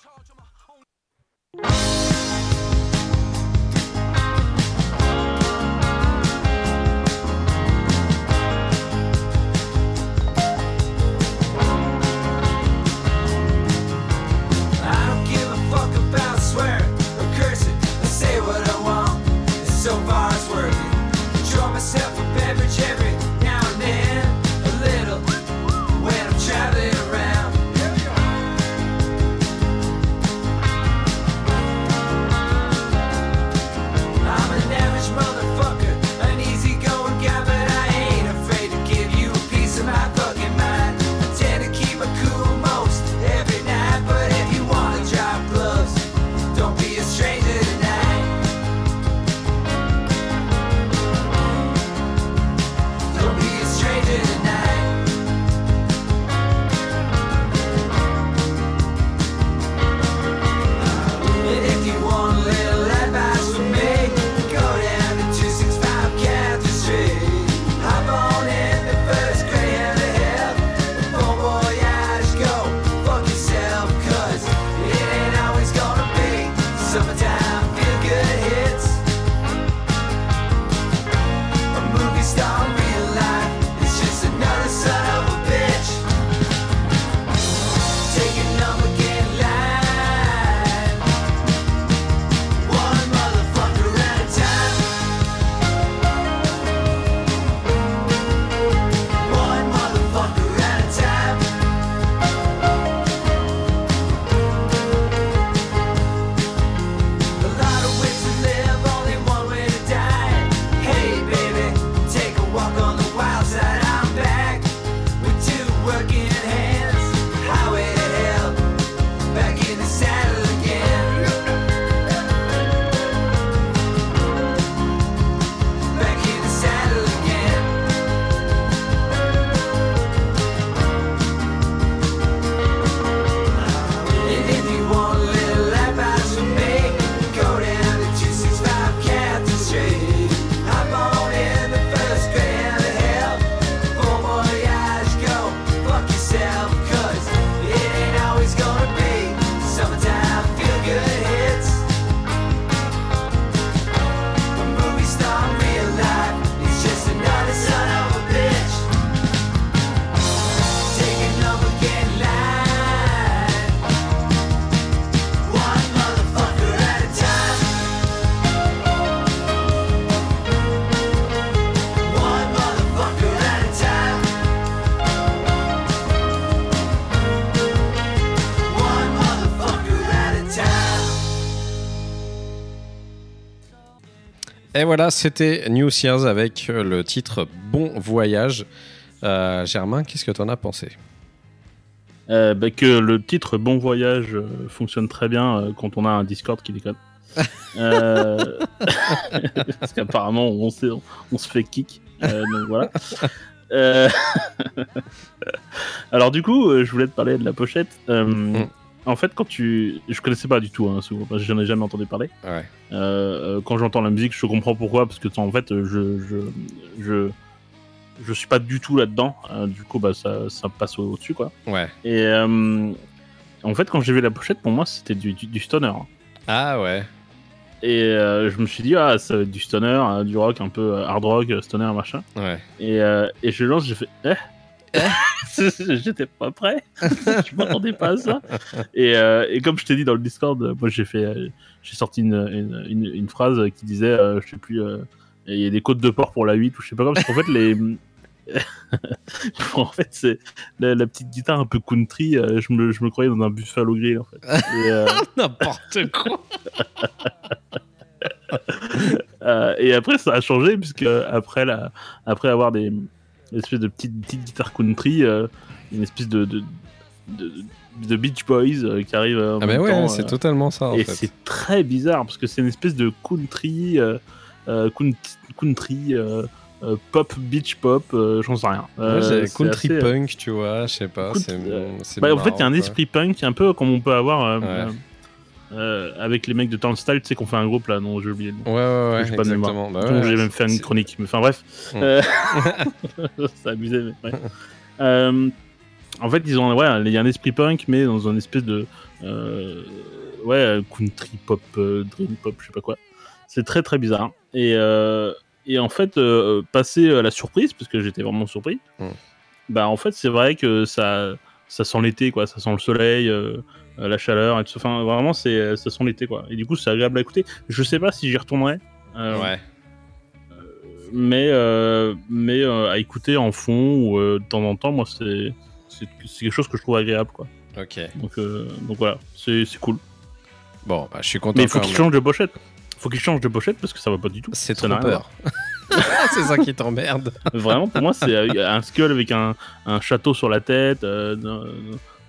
Speaker 1: Et voilà, c'était New Year's avec euh, le titre Bon Voyage. Euh, Germain, qu'est-ce que t'en as pensé?
Speaker 2: Euh, bah, que le titre Bon Voyage fonctionne très bien quand on a un Discord qui déconne. Euh, Parce qu'apparemment, on, se fait kick. Donc voilà. Alors, du coup, je voulais te parler de la pochette. Euh, En fait, quand tu. Je connaissais pas du tout, hein, ce groupe, parce que j'en ai jamais entendu parler.
Speaker 1: Ouais.
Speaker 2: Euh, euh, quand j'entends la musique, je comprends pourquoi, parce que en fait, je je je, je suis pas du tout là-dedans. Euh, du coup, bah ça, ça passe au- au-dessus, quoi.
Speaker 1: Ouais.
Speaker 2: Et euh, en fait, quand j'ai vu la pochette, pour moi, c'était du, du, du stoner.
Speaker 1: Ah ouais.
Speaker 2: Et euh, je me suis dit, ah, ça va être du stoner, euh, du rock, un peu hard rock, stoner, machin.
Speaker 1: Ouais.
Speaker 2: Et, euh, et je lance, j'ai fait, eh J'étais pas prêt. je m'attendais pas à ça. Et, euh, et comme je t'ai dit dans le Discord, moi j'ai fait, euh, j'ai sorti une, une, une, une phrase qui disait, euh, je sais plus, euh, il y a des côtes de porc pour la 8 ou je sais pas quoi, parce qu'en fait les, en fait c'est la, la petite guitare un peu country, euh, je me, je me croyais dans un buffalo grill en fait. Euh,
Speaker 1: N'importe quoi.
Speaker 2: Euh, et après, ça a changé, puisque après, la, après avoir des une espèce de petites petite guitare country, euh, une espèce de, de, de, de Beach Boys euh, qui arrive en
Speaker 1: Ah
Speaker 2: même
Speaker 1: bah ouais,
Speaker 2: temps,
Speaker 1: c'est
Speaker 2: euh,
Speaker 1: totalement ça en
Speaker 2: et
Speaker 1: fait.
Speaker 2: c'est très bizarre, parce que c'est une espèce de country, euh, euh, count- country euh, euh, pop, beach pop, euh, j'en sais rien. Euh, c'est
Speaker 1: country
Speaker 2: assez-
Speaker 1: punk, tu vois, je sais pas.
Speaker 2: Cout-
Speaker 1: c'est-
Speaker 2: euh,
Speaker 1: c'est
Speaker 2: Bah, en fait, il y a un esprit punk, un peu comme on peut avoir euh,
Speaker 1: Ouais.
Speaker 2: Euh, avec les mecs de Turnstile, tu sais qu'on fait un groupe là, non, j'ai oublié.
Speaker 1: Ouais, ouais, ouais,
Speaker 2: J'ai pas
Speaker 1: exactement. Bah ouais,
Speaker 2: j'ai même fait une chronique. Mais enfin bref,
Speaker 1: Mm.
Speaker 2: Euh, c'est abusé. Mais ouais. Euh, en fait, ils ont ouais, il y a un esprit punk, mais dans un espèce de euh, ouais country pop, euh, dream pop, je sais pas quoi. C'est très très bizarre. Et euh, et en fait, passer à la surprise, parce que j'étais vraiment surpris.
Speaker 1: Mm.
Speaker 2: Bah en fait, c'est vrai que ça ça sent l'été quoi, ça sent le soleil. Euh, euh, la chaleur et tout ça. enfin vraiment c'est ça sent l'été quoi et du coup c'est agréable à écouter je sais pas si j'y retournerai euh,
Speaker 1: Ouais.
Speaker 2: mais euh, mais euh, à écouter en fond ou euh, de temps en temps moi c'est quelque chose que je trouve agréable quoi
Speaker 1: Ok.
Speaker 2: donc euh, donc voilà c'est cool
Speaker 1: Bon, bah, je suis content.
Speaker 2: mais il faut qu'il change de pochette faut qu'il change de pochette parce que ça va pas du tout
Speaker 1: C'est trop peur. c'est ça qui t'emmerde.
Speaker 2: vraiment pour moi c'est euh, un skull avec un, un château sur la tête euh,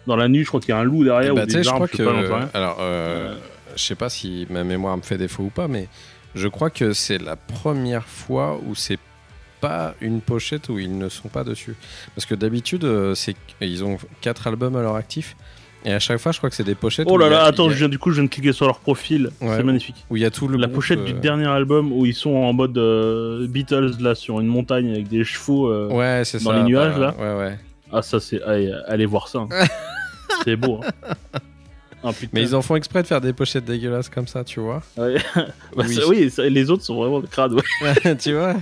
Speaker 2: dans, la nuit je crois qu'il y a un loup derrière
Speaker 1: Bah,
Speaker 2: ou des
Speaker 1: je
Speaker 2: arbres
Speaker 1: crois
Speaker 2: je sais pas
Speaker 1: que.
Speaker 2: rien.
Speaker 1: Alors, euh, je sais pas si ma mémoire me fait défaut ou pas, mais je crois que c'est la première fois où c'est pas une pochette où ils ne sont pas dessus. Parce que d'habitude, euh, c'est ils ont quatre albums à leur actif. Et à chaque fois, je crois que c'est des pochettes
Speaker 2: oh là
Speaker 1: a-
Speaker 2: là attends je viens, du coup je viens de cliquer sur leur profil
Speaker 1: Ouais.
Speaker 2: c'est magnifique
Speaker 1: où il y a tout le
Speaker 2: la
Speaker 1: groupe,
Speaker 2: pochette
Speaker 1: euh,
Speaker 2: du dernier album où ils sont en mode euh, Beatles là sur une montagne avec des chevaux euh,
Speaker 1: Ouais, c'est
Speaker 2: dans
Speaker 1: ça.
Speaker 2: les nuages,
Speaker 1: bah,
Speaker 2: là.
Speaker 1: Ouais, ouais.
Speaker 2: Ah, ça, c'est. Allez, allez voir ça. hein. c'est beau. Hein. Ah.
Speaker 1: Mais ils en font exprès de faire des pochettes dégueulasses comme ça, tu vois.
Speaker 2: Ouais. Bah,
Speaker 1: Oui.
Speaker 2: ça- oui, ça- les autres sont vraiment crades. Ouais,
Speaker 1: tu vois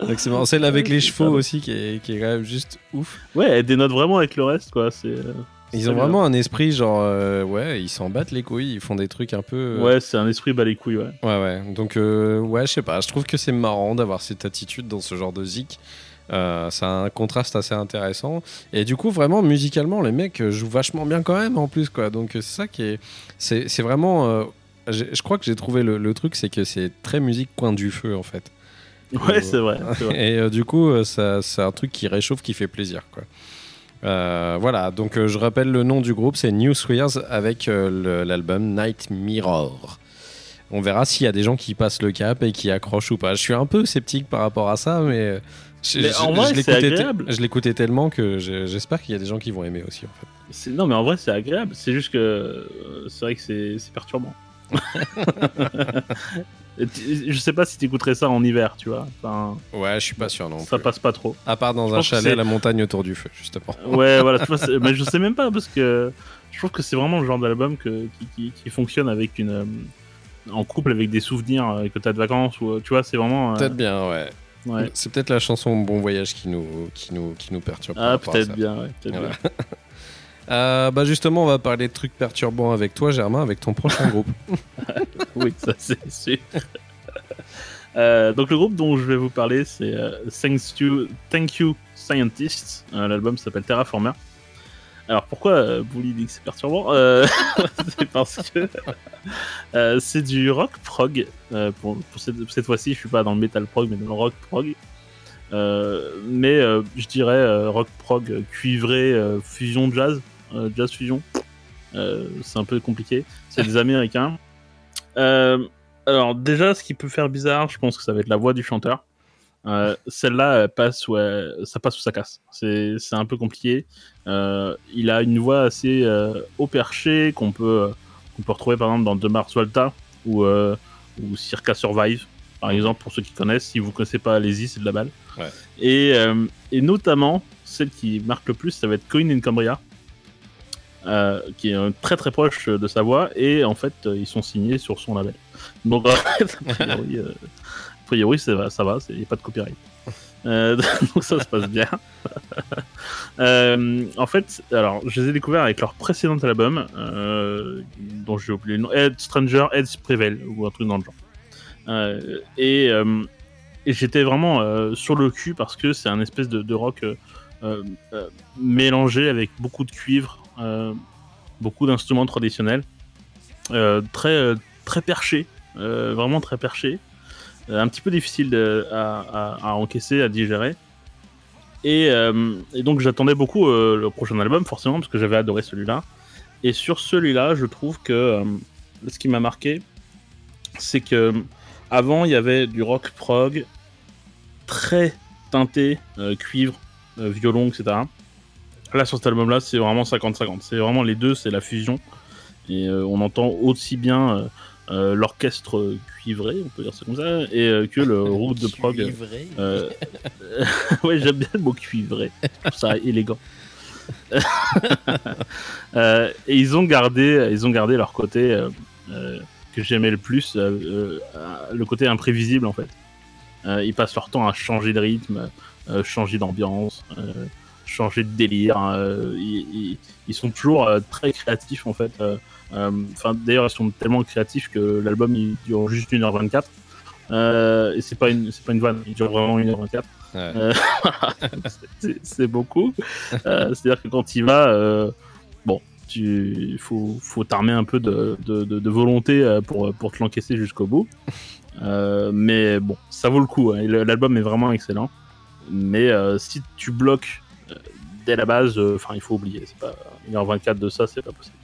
Speaker 1: Donc c'est marrant. Celle avec les chevaux aussi qui est, qui est quand même juste ouf.
Speaker 2: ouais elle dénote vraiment avec le reste, quoi. C'est. euh,
Speaker 1: Ils ont vraiment un esprit genre euh, ouais, ils s'en battent les couilles, ils font des trucs un peu
Speaker 2: bien. Ouais, c'est un esprit bas les couilles, ouais.
Speaker 1: ouais ouais. Donc euh, ouais, je sais pas, je trouve que c'est marrant d'avoir cette attitude dans ce genre de zik. Euh, a un contraste assez intéressant et du coup vraiment musicalement les mecs euh, jouent vachement bien quand même en plus quoi donc euh, c'est ça qui est c'est c'est vraiment euh, je crois que j'ai trouvé le, le truc c'est que c'est très musique coin du feu en fait
Speaker 2: Ouais, c'est vrai. c'est vrai.
Speaker 1: et euh, du coup, euh, ça, c'est un truc qui réchauffe, qui fait plaisir. Quoi. Euh, voilà, donc euh, je rappelle le nom du groupe, c'est New Swears avec euh, l'album Night Mirror. On verra s'il y a des gens qui passent le cap et qui accrochent ou pas. Je suis un peu sceptique par rapport à ça, mais, euh, je,
Speaker 2: Mais
Speaker 1: je-
Speaker 2: en vrai,
Speaker 1: je
Speaker 2: c'est
Speaker 1: l'écoutais te-
Speaker 2: agréable.
Speaker 1: je l'écoutais tellement que je- j'espère qu'il y a des gens qui vont aimer aussi. En fait.
Speaker 2: Non, mais en vrai, c'est agréable. C'est juste que. euh, C'est vrai que c'est perturbant. Je sais pas si t'écouterais ça en hiver, tu vois. Enfin,
Speaker 1: Ouais, je suis pas sûr non
Speaker 2: ça
Speaker 1: plus.
Speaker 2: passe pas trop.
Speaker 1: À part dans
Speaker 2: Je
Speaker 1: un chalet à la montagne autour du feu, justement.
Speaker 2: Ouais, voilà, tu vois, c'est- mais je sais même pas parce que je trouve que c'est vraiment le genre d'album que, qui, qui, qui fonctionne avec une. euh, en couple avec des souvenirs euh, que t'as de vacances ou tu vois, c'est vraiment. euh,
Speaker 1: Peut-être bien, ouais.
Speaker 2: Ouais.
Speaker 1: C'est peut-être la chanson Bon Voyage qui nous, qui nous, qui nous perturbe.
Speaker 2: Ah, peut-être bien, ouais, peut-être
Speaker 1: Voilà.
Speaker 2: bien.
Speaker 1: Euh, bah justement, on va parler de trucs perturbants avec toi, Germain, avec ton prochain groupe.
Speaker 2: Oui, ça c'est sûr. Euh, donc le groupe dont je vais vous parler, c'est euh, Thank You Scientists. Euh, L'album s'appelle Terraformer. Alors pourquoi euh, Bully dit que c'est perturbant Euh, C'est parce que euh, c'est du rock prog. Euh, pour, cette, fois-ci, je suis pas dans le metal prog, mais dans le rock prog. Mais je dirais rock prog cuivré, fusion jazz, jazz fusion. C'est un peu compliqué. C'est des Américains. Alors déjà, ce qui peut faire bizarre, je pense que ça va être la voix du chanteur. Euh, Celle-là elle passe, ouais, ça passe ou ça casse. C'est c'est un peu compliqué. Euh, il a une voix assez euh, haut perché qu'on peut, euh, qu'on peut retrouver par exemple dans De Mars Volta ou, euh, ou Circa Survive, par exemple, pour ceux qui connaissent. Si vous connaissez pas, allez-y, c'est de la balle.
Speaker 1: Ouais.
Speaker 2: Et, euh, et notamment, celle qui marque le plus, ça va être Coin in Cambria, euh, qui est euh, très très proche de sa voix. Et en fait, euh, ils sont signés sur son label. Donc, priori, ça va, ça va, il n'y a pas de copyright. Euh, donc ça se passe bien. Euh, en fait, alors je les ai découverts avec leur précédent album, euh, dont j'ai oublié le nom, Ed Stranger, Ed's Prevail, ou un truc dans le genre. Et et j'étais vraiment sur le cul parce que c'est un espèce de, de rock mélangé avec beaucoup de cuivre, beaucoup d'instruments traditionnels, très, très perché, vraiment très perché, un petit peu difficile à, encaisser, à digérer. Et, euh, donc j'attendais beaucoup euh, le prochain album, forcément, parce que j'avais adoré celui-là. Et sur celui-là, je trouve que euh, ce qui m'a marqué, c'est que avant il y avait du rock prog très teinté euh, cuivre, euh, violon, etc. Là sur cet album-là, c'est vraiment 50-50. C'est vraiment les deux, c'est la fusion. Et euh, on entend aussi bien euh, l'orchestre cuivré, on peut dire ça comme ça, et euh, que le route de prog.
Speaker 1: Cuivré.
Speaker 2: Euh, ouais, j'aime bien le mot cuivré. Je trouve ça élégant. Euh, et ils ont gardé, ils ont gardé leur côté que j'aimais le plus, le côté imprévisible en fait. Ils passent leur temps à changer de rythme, changer d'ambiance, changer de délire. hein, ils, sont toujours très créatifs en fait. Euh, Enfin, d'ailleurs, ils sont tellement créatifs que l'album il dure juste 1h24. Euh, et c'est pas une, c'est pas une vanne, il dure vraiment 1h24.
Speaker 1: Ouais.
Speaker 2: Euh, c'est- beaucoup. Euh, C'est-à-dire que quand il va, bon, tu faut, faut t'armer un peu de, de, de- de volonté pour, pour te l'encaisser jusqu'au bout. Mais bon, ça vaut le coup. hein, L'album est vraiment excellent. Mais si tu bloques dès la base, enfin, il faut oublier. C'est pas 1h24 de ça, c'est pas possible.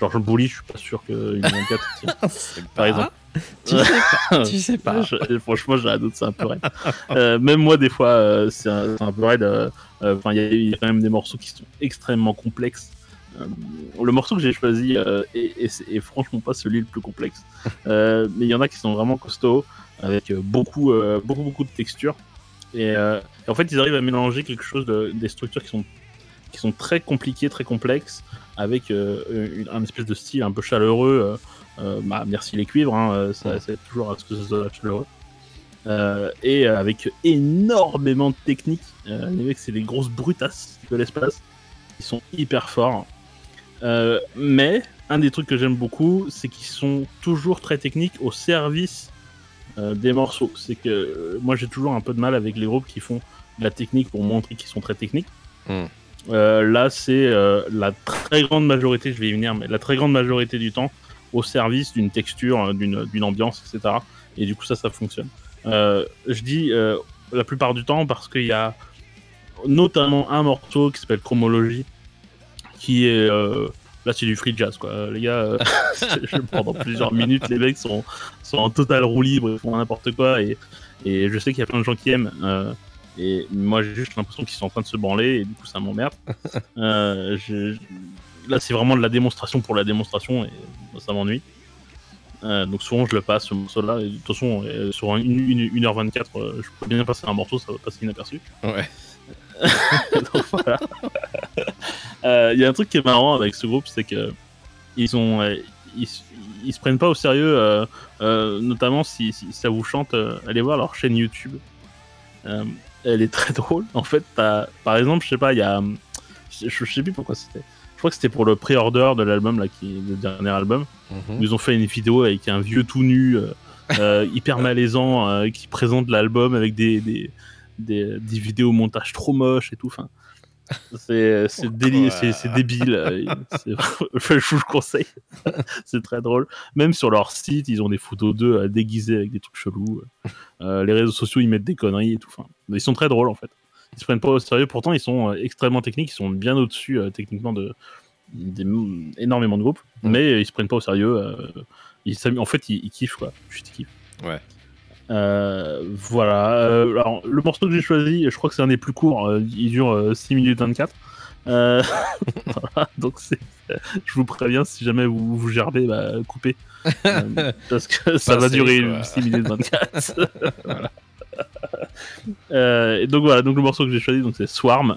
Speaker 2: Genre, le bully, je suis pas sûr que 1h24 tient. Par exemple.
Speaker 1: Tu sais pas. Tu sais pas.
Speaker 2: Je- franchement, j'ai un doute, c'est un peu raide. Euh, même moi, des fois, euh, c'est un, peu raide. euh, euh, il y, a- il y a quand même des morceaux qui sont extrêmement complexes. Le morceau que j'ai choisi est, franchement pas celui le plus complexe. Mais il y en a qui sont vraiment costauds, avec beaucoup, beaucoup, beaucoup de textures. Et, et en fait, ils arrivent à mélanger quelque chose de, des structures qui sont, qui sont très compliquées, très complexes, avec euh, une- un espèce de style un peu chaleureux. euh, euh, bah, merci les cuivres, hein, ça, aide toujours à ce que ça soit chaleureux. Euh, et avec énormément de techniques. Euh, les mecs, c'est des grosses brutasses de l'espace. Ils sont hyper forts. Euh, mais un des trucs que j'aime beaucoup, c'est qu'ils sont toujours très techniques au service des morceaux. C'est que moi, j'ai toujours un peu de mal avec les groupes qui font de la technique pour montrer qu'ils sont très techniques.
Speaker 1: Hmm.
Speaker 2: Euh, là, c'est euh, la très grande majorité, je vais y venir, mais la très grande majorité du temps au service d'une texture, euh, d'une ambiance, etc. Et du coup, ça, ça fonctionne. Je dis la plupart du temps parce qu'il y a notamment un morceau qui s'appelle Chromologie, qui est euh, là c'est du free jazz quoi. Les gars, euh, pendant plusieurs minutes, les mecs sont, sont en total roue libre, ils font n'importe quoi et, et je sais qu'il y a plein de gens qui aiment. euh, et moi j'ai juste l'impression qu'ils sont en train de se branler et du coup ça m'emmerde. Euh, je- là c'est vraiment de la démonstration pour la démonstration et moi, ça m'ennuie. Euh, donc souvent je le passe ce morceau-là. De toute façon, euh, sur un- une, une- 1h24, euh, je peux bien passer un morceau, ça va passer inaperçu.
Speaker 1: Ouais.
Speaker 2: Donc, voilà. Il y a un truc qui est marrant avec ce groupe, c'est que ils ont, ils, ils se prennent pas au sérieux, notamment si, si ça vous chante. allez voir leur chaîne YouTube. Elle est très drôle. En fait, par exemple, je sais pas, il y a, je, je sais plus pourquoi c'était. Je crois que c'était pour le pré-order de l'album là, qui est le dernier album.
Speaker 1: Mhm.
Speaker 2: Ils ont fait une vidéo avec un vieux tout nu, euh, euh, hyper malaisant, euh, qui présente l'album avec des, des, des, des vidéos montage trop moches et tout. Enfin, C'est c'est débile. euh, enfin, je vous le conseille. c'est très drôle. Même sur leur site, ils ont des photos d'eux euh, déguisés avec des trucs chelous. Euh, les réseaux sociaux, ils mettent des conneries et tout. Enfin, ils sont très drôles en fait. Ils se prennent pas au sérieux. Pourtant, ils sont euh, extrêmement techniques. Ils sont bien au-dessus euh, techniquement de des- énormément de groupes.
Speaker 1: Mm.
Speaker 2: Mais euh, ils se prennent pas au sérieux. euh, ils en fait, ils, ils kiffent quoi. Juste ils kiffent.
Speaker 1: Ouais.
Speaker 2: Euh, voilà. Euh, alors, le morceau que j'ai choisi, je crois que c'est un des plus courts. euh, il dure euh, 6 minutes 24. Euh, voilà, donc c'est, je vous préviens, si jamais vous vous gerbez, bah, coupez. Euh, parce que ça va durer
Speaker 1: quoi.
Speaker 2: 6 minutes 24. Voilà. Euh, et donc voilà, donc le morceau que j'ai choisi, donc c'est Swarm.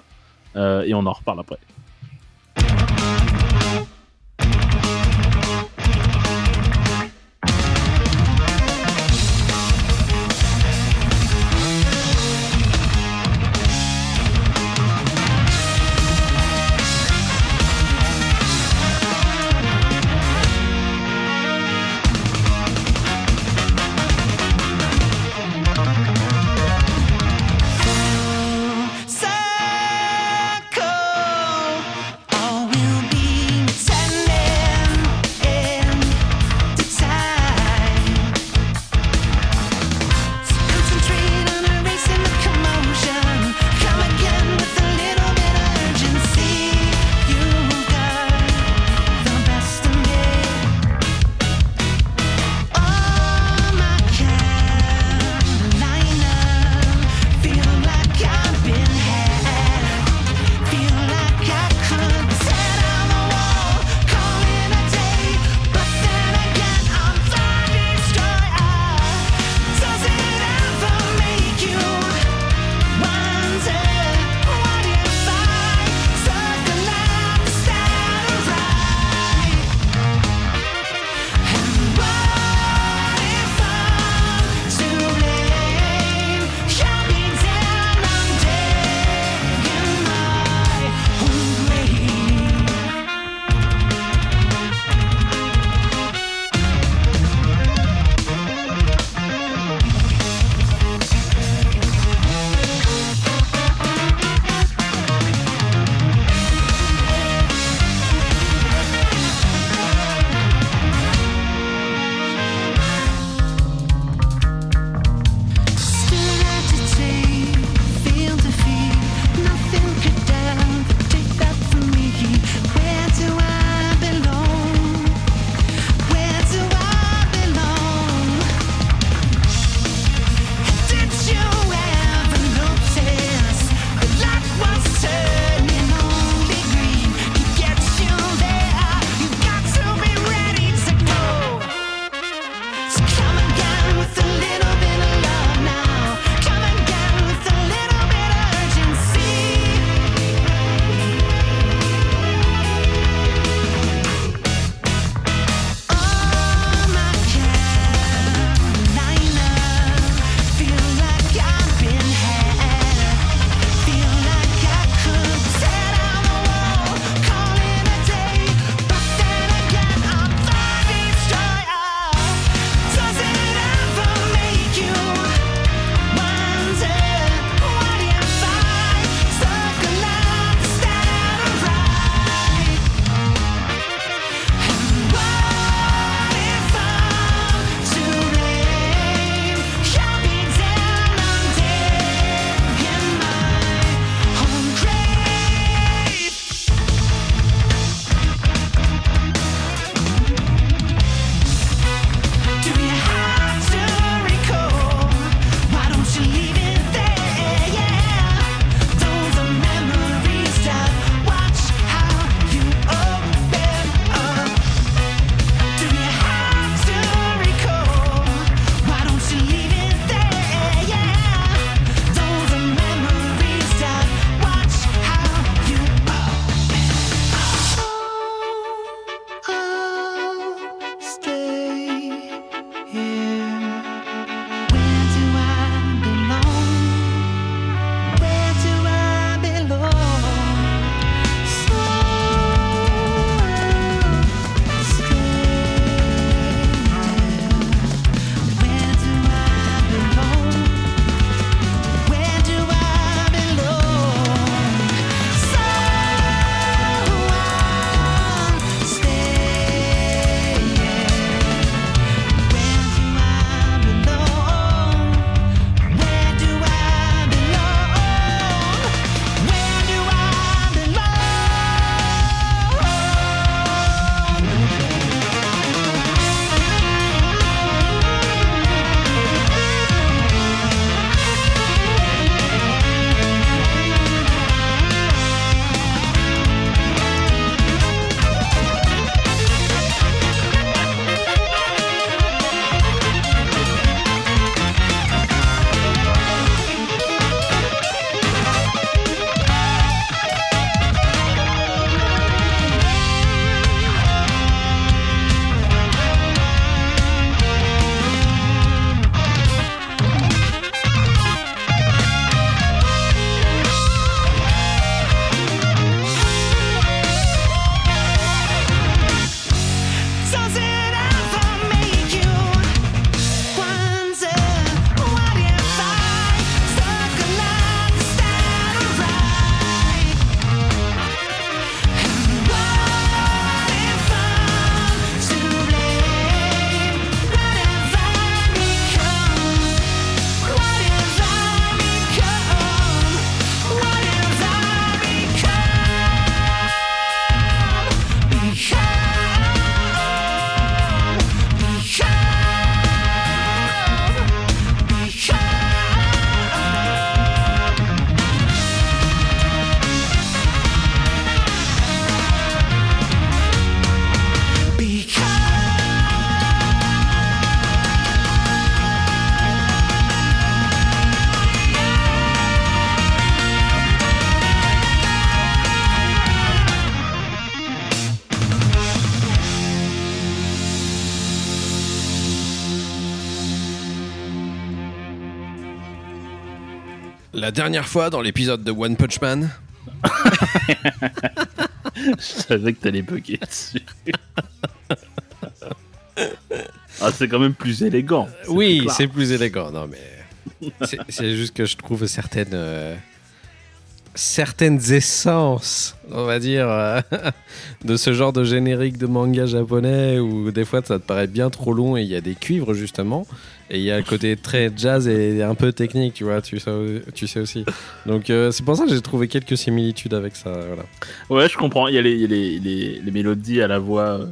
Speaker 2: Euh, et on en reparle après.
Speaker 1: Dernière fois dans l'épisode de One Punch Man.
Speaker 2: Je savais que t'allais bugger dessus. ah, c'est quand même plus élégant.
Speaker 1: Oui, c'est plus élégant. Non, mais c'est- c'est juste que je trouve certaines euh, certaines essences, on va dire, euh, de ce genre de générique de manga japonais où des fois ça te paraît bien trop long et il y a des cuivres justement. Et il y a le côté très jazz et un peu technique, tu vois, tu sais, tu sais aussi. Donc euh, c'est pour ça que j'ai trouvé quelques similitudes avec ça. Voilà.
Speaker 2: Ouais, je comprends. Il y a les, mélodies à la voix euh,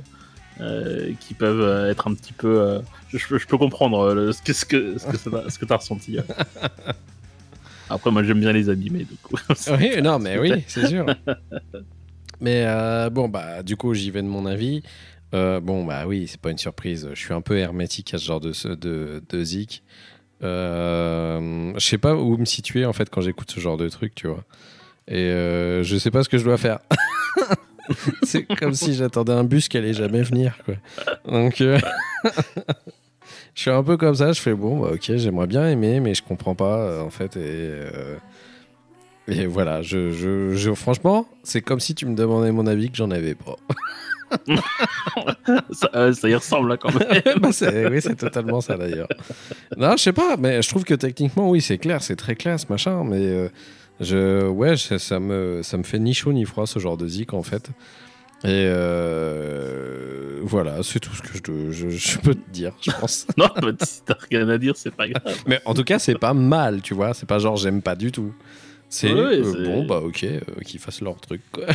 Speaker 2: euh, qui peuvent être un petit peu. euh, je, peux comprendre le- ce que, ce que, que, que t'as ressenti. euh. Après, moi, j'aime bien les animés, du coup.
Speaker 1: Oui, non, mais oui, c'est sûr. Mais bon, bah, du coup, j'y vais de mon avis. Euh, bon, bah oui, c'est pas une surprise. Je suis un peu hermétique à ce genre de, de, de zik. Euh, je sais pas où me situer en fait quand j'écoute ce genre de truc, tu vois. Et euh, je sais pas ce que je dois faire. c'est comme si j'attendais un bus qui allait jamais venir, quoi. Donc, je suis un peu comme ça. Je fais bon, bah, ok, j'aimerais bien aimer, mais je comprends pas en fait. Et, et voilà, je, je, je- franchement, c'est comme si tu me demandais mon avis que j'en avais pas.
Speaker 2: ça, euh, ça y ressemble, là, quand même.
Speaker 1: Bah, oui, c'est totalement ça d'ailleurs. Non, je sais pas, mais je trouve que techniquement, oui, c'est clair, c'est très classe, machin, mais euh, je, ouais, je- ça me, ça me fait ni chaud ni froid ce genre de zik en fait. Et euh, voilà, c'est tout ce que je, te- je, je peux te dire, je pense.
Speaker 2: non, bah, si t'as rien à dire, c'est pas grave.
Speaker 1: Mais en tout cas, c'est pas mal, tu vois. C'est pas genre j'aime pas du tout. C'est
Speaker 2: Ouais,
Speaker 1: euh,
Speaker 2: c'est-
Speaker 1: bon, bah ok, euh, qu'ils fassent leur truc. Quoi.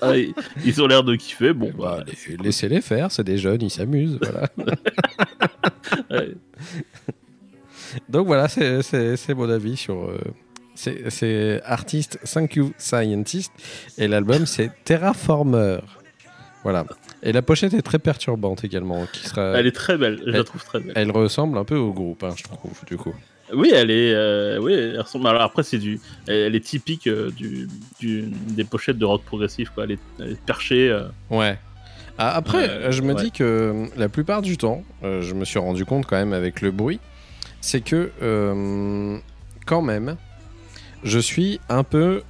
Speaker 2: Ah, ils- ont l'air de kiffer. Bon,
Speaker 1: Bah,
Speaker 2: bah,
Speaker 1: les- Laissez-les faire, c'est des jeunes, ils s'amusent. Voilà.
Speaker 2: ouais.
Speaker 1: Donc voilà, c'est- mon avis sur. euh, c'est- artiste Thank You Scientist et l'album c'est Terraformer. Voilà. Et la pochette est très perturbante également. Qui sera,
Speaker 2: Elle est très belle, je la
Speaker 1: elle-
Speaker 2: trouve très belle.
Speaker 1: elle ressemble un peu au groupe, hein, je trouve, du coup.
Speaker 2: Oui, elle est. euh, oui, elle ressemble. Alors après, c'est du. Elle, est typique euh, du, du- des pochettes de rock progressif, quoi. Elle est, elle est perchée. euh.
Speaker 1: Ouais. Ah, Après, je me
Speaker 2: ouais.
Speaker 1: dis que la plupart du temps, je me suis rendu compte quand même avec le bruit, c'est que quand même, je suis un peu,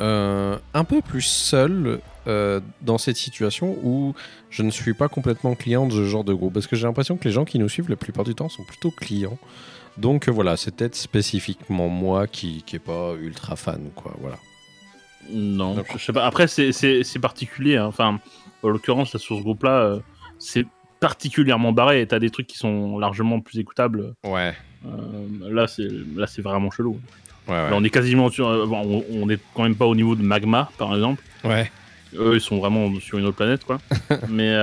Speaker 1: un peu plus seul euh, dans cette situation où je ne suis pas complètement client de ce genre de groupe. Parce que j'ai l'impression que les gens qui nous suivent la plupart du temps sont plutôt clients. Donc euh, voilà, c'est peut-être spécifiquement moi qui est pas ultra fan, quoi. Voilà.
Speaker 2: Non, je sais pas. Après, c'est- particulier. hein. Enfin, en l'occurrence, sur ce groupe-là, euh, c'est particulièrement barré. Et t'as des trucs qui sont largement plus écoutables.
Speaker 1: Ouais.
Speaker 2: Euh, là, c'est là, c'est vraiment chelou.
Speaker 1: Ouais.
Speaker 2: Là, on est quasiment sur. euh, bon, on, on est quand même pas au niveau de Magma, par exemple.
Speaker 1: Ouais.
Speaker 2: Eux, ils sont vraiment sur une autre planète, quoi. Mais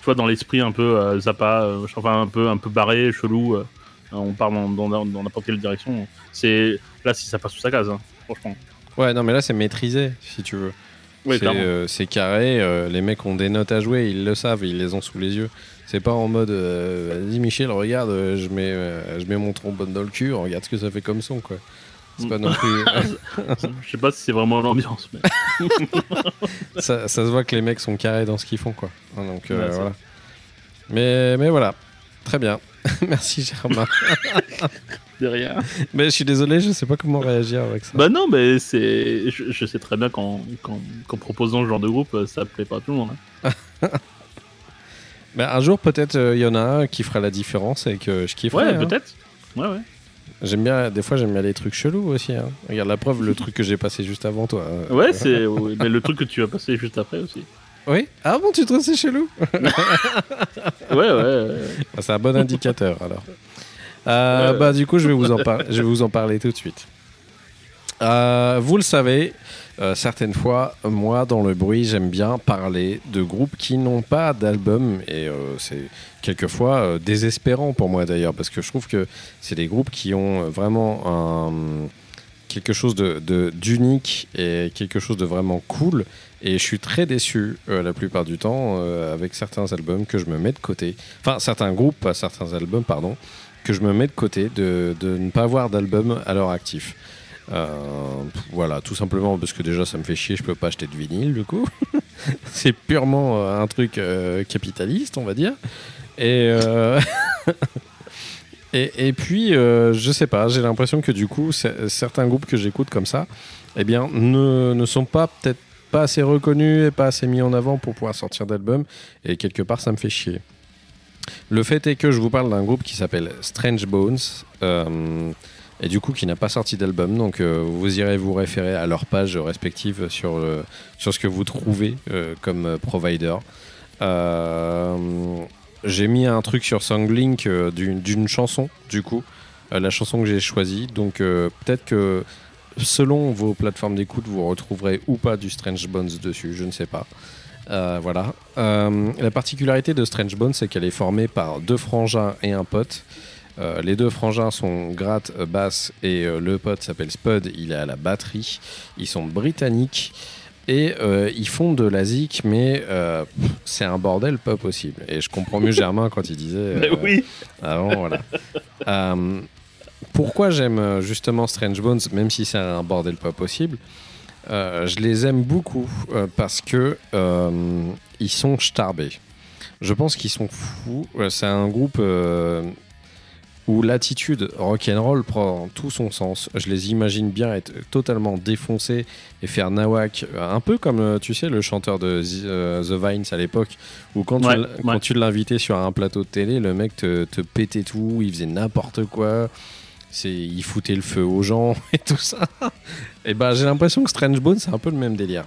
Speaker 2: tu vois, dans l'esprit un peu Zappa, enfin un peu un peu barré, chelou. Euh, on part dans dans- n'importe quelle direction. C'est là si ça passe sous sa case, hein, franchement.
Speaker 1: Ouais, non, mais là, c'est maîtrisé, si tu veux.
Speaker 2: Oui,
Speaker 1: c'est
Speaker 2: clairement.
Speaker 1: euh, c'est carré, euh, les mecs ont des notes à jouer, ils le savent, ils les ont sous les yeux. C'est pas en mode euh, vas-y Michel, regarde, je mets, je mets mon trombone dans le cul, regarde ce que ça fait comme son, quoi. C'est pas non plus.
Speaker 2: Je sais pas si c'est vraiment l'ambiance, mais
Speaker 1: ça, ça se voit que les mecs sont carrés dans ce qu'ils font, quoi. Hein, Donc
Speaker 2: Ouais, c'est
Speaker 1: voilà. Mais, mais voilà, très bien. Merci Germain.
Speaker 2: derrière.
Speaker 1: mais je suis désolé, je sais pas comment réagir avec ça.
Speaker 2: Bah non, mais c'est. Je, je sais très bien qu'en qu'en qu'en proposant ce genre de groupe, euh, ça plaît pas à tout le monde. hein.
Speaker 1: Mais un jour, peut-être, il y en a un qui fera la différence et que je kifferai.
Speaker 2: Ouais,
Speaker 1: hein.
Speaker 2: peut-être. Ouais, ouais.
Speaker 1: J'aime bien, des fois, j'aime bien les trucs chelous aussi. hein. Regarde la preuve, le truc que j'ai passé juste avant toi. hein.
Speaker 2: Ouais, c'est. ouais, mais le truc que tu vas passer juste après aussi.
Speaker 1: Oui Ah bon, tu trouves c'est chelou
Speaker 2: Ouais, ouais. ouais.
Speaker 1: C'est un bon indicateur alors. Euh,
Speaker 2: Ouais.
Speaker 1: Bah du coup, je vais vous en, par- je vais vous en parler tout de suite. Euh, vous le savez, euh, certaines fois, moi, dans le bruit, j'aime bien parler de groupes qui n'ont pas d'album. Et euh, c'est quelquefois euh, désespérant pour moi d'ailleurs, parce que je trouve que c'est des groupes qui ont vraiment un- quelque chose de- de- d'unique et quelque chose de vraiment cool. Et je suis très déçu euh, la plupart du temps euh, avec certains albums que je me mets de côté. Enfin, certains groupes, certains albums, pardon, que je me mets de côté de, de ne pas avoir d'album à leur actif. Euh, voilà, tout simplement parce que déjà ça me fait chier, je peux pas acheter de vinyle du coup. C'est purement un truc capitaliste, on va dire. Et, Et, puis, je sais pas, j'ai l'impression que du coup, certains groupes que j'écoute comme ça, eh bien, ne, ne sont pas peut-être pas assez reconnus et pas assez mis en avant pour pouvoir sortir d'album. Et quelque part, ça me fait chier. Le fait est que je vous parle d'un groupe qui s'appelle Strange Bones. euh, et du coup, qui n'a pas sorti d'album. Donc, euh, vous irez vous référer à leurs pages respectives sur, sur ce que vous trouvez euh, comme euh, provider. Euh, j'ai mis un truc sur Songlink euh, d'une chanson, du coup, euh, la chanson que j'ai choisie. Donc, euh, peut-être que selon vos plateformes d'écoute, vous retrouverez ou pas du Strange Bones dessus, je ne sais pas. Euh, voilà. Euh, la particularité de Strange Bones, c'est qu'elle est formée par deux frangins et un pote. Euh, les deux frangins sont Grat, euh, basse, et le pote s'appelle Spud, il est à la batterie. Ils sont britanniques et ils font de la zik, mais c'est un bordel pas possible. Et je comprends mieux Germain quand il disait.
Speaker 2: Mais oui.
Speaker 1: avant, voilà. Pourquoi j'aime euh, justement Strange Bones, même si c'est un bordel pas possible euh, Je les aime beaucoup euh, parce que euh, ils sont starbés. Je pense qu'ils sont fous. C'est un groupe où l'attitude rock'n'roll prend tout son sens. Je les imagine bien être totalement défoncés et faire nawak, un peu comme tu sais le chanteur de The, The Vines à l'époque, où quand
Speaker 2: Ouais, ouais.
Speaker 1: tu l'invitais sur un plateau de télé, le mec te, te pétait tout, il faisait n'importe quoi. C'est, il foutait le feu aux gens et tout ça. Et ben j'ai l'impression que Strange Bones c'est un peu le même délire.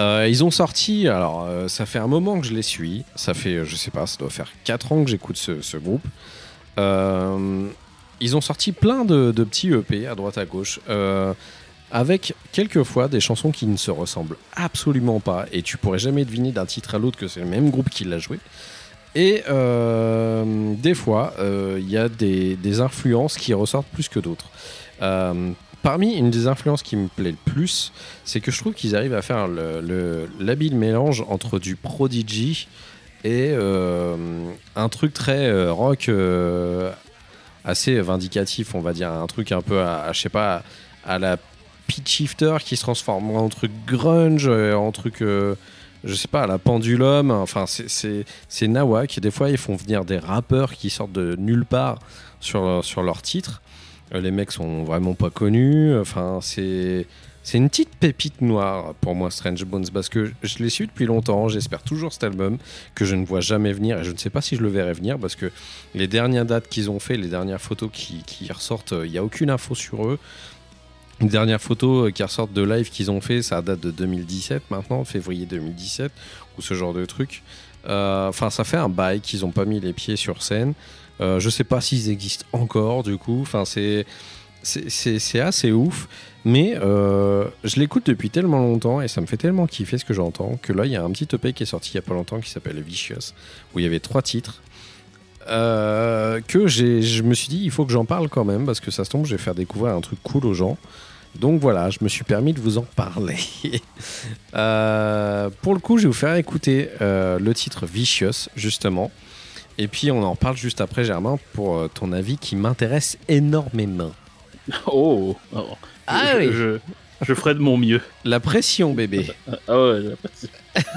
Speaker 1: Euh, ils ont sorti, alors euh, ça fait un moment que je les suis, ça fait, euh, je sais pas, ça doit faire 4 ans que j'écoute ce, groupe. Ils ont sorti plein de, petits EP à droite à gauche, avec quelquefois des chansons qui ne se ressemblent absolument pas, et tu pourrais jamais deviner d'un titre à l'autre que c'est le même groupe qui l'a joué. Et euh, des fois, euh, il y a des, influences qui ressortent plus que d'autres. Euh, parmi une des influences qui me plaît le plus, c'est que je trouve qu'ils arrivent à faire le- le- l'habile mélange entre du Prodigy et un truc très rock assez vindicatif, on va dire. Un truc un peu à, à, je sais pas, à la pitch shifter qui se transforme en truc grunge, en truc. Euh, je sais pas, la pendulum, enfin c'est- nawak. Des fois, ils font venir des rappeurs qui sortent de nulle part sur, sur leur titre. Euh, Les mecs sont vraiment pas connus. Enfin, c'est c'est une petite pépite noire pour moi, Strange Bones, parce que je l'ai su depuis longtemps. J'espère toujours cet album que je ne vois jamais venir et je ne sais pas si je le verrai venir parce que les dernières dates qu'ils ont fait, les dernières photos qui, qui ressortent, il n'y a aucune info sur eux. Les dernières photos qui ressortent de live qu'ils ont fait, ça date de 2017 maintenant, février 2017, ou ce genre de truc. Euh, Enfin, ça fait un bail qu'ils n'ont pas mis les pieds sur scène. Euh, je sais pas s'ils existent encore, du coup. Enfin, c'est assez ouf. Mais euh, je l'écoute depuis tellement longtemps et ça me fait tellement kiffer ce que j'entends que là, il y a un petit EP qui est sorti il y a pas longtemps qui s'appelle Vicious, où il y avait trois titres. euh, que je me suis dit, il faut que j'en parle quand même parce que ça se tombe, je vais faire découvrir un truc cool aux gens. Donc voilà, je me suis permis de vous en parler. Euh, pour le coup, je vais vous faire écouter euh, le titre Vicious, justement. Et puis on en parle juste après, Germain, pour euh, ton avis qui m'intéresse énormément.
Speaker 2: Oh. oh.
Speaker 1: Ah
Speaker 2: je,
Speaker 1: oui.
Speaker 2: je, je ferai de mon mieux.
Speaker 1: La pression, bébé.
Speaker 2: Ah ouais, j'apprécie.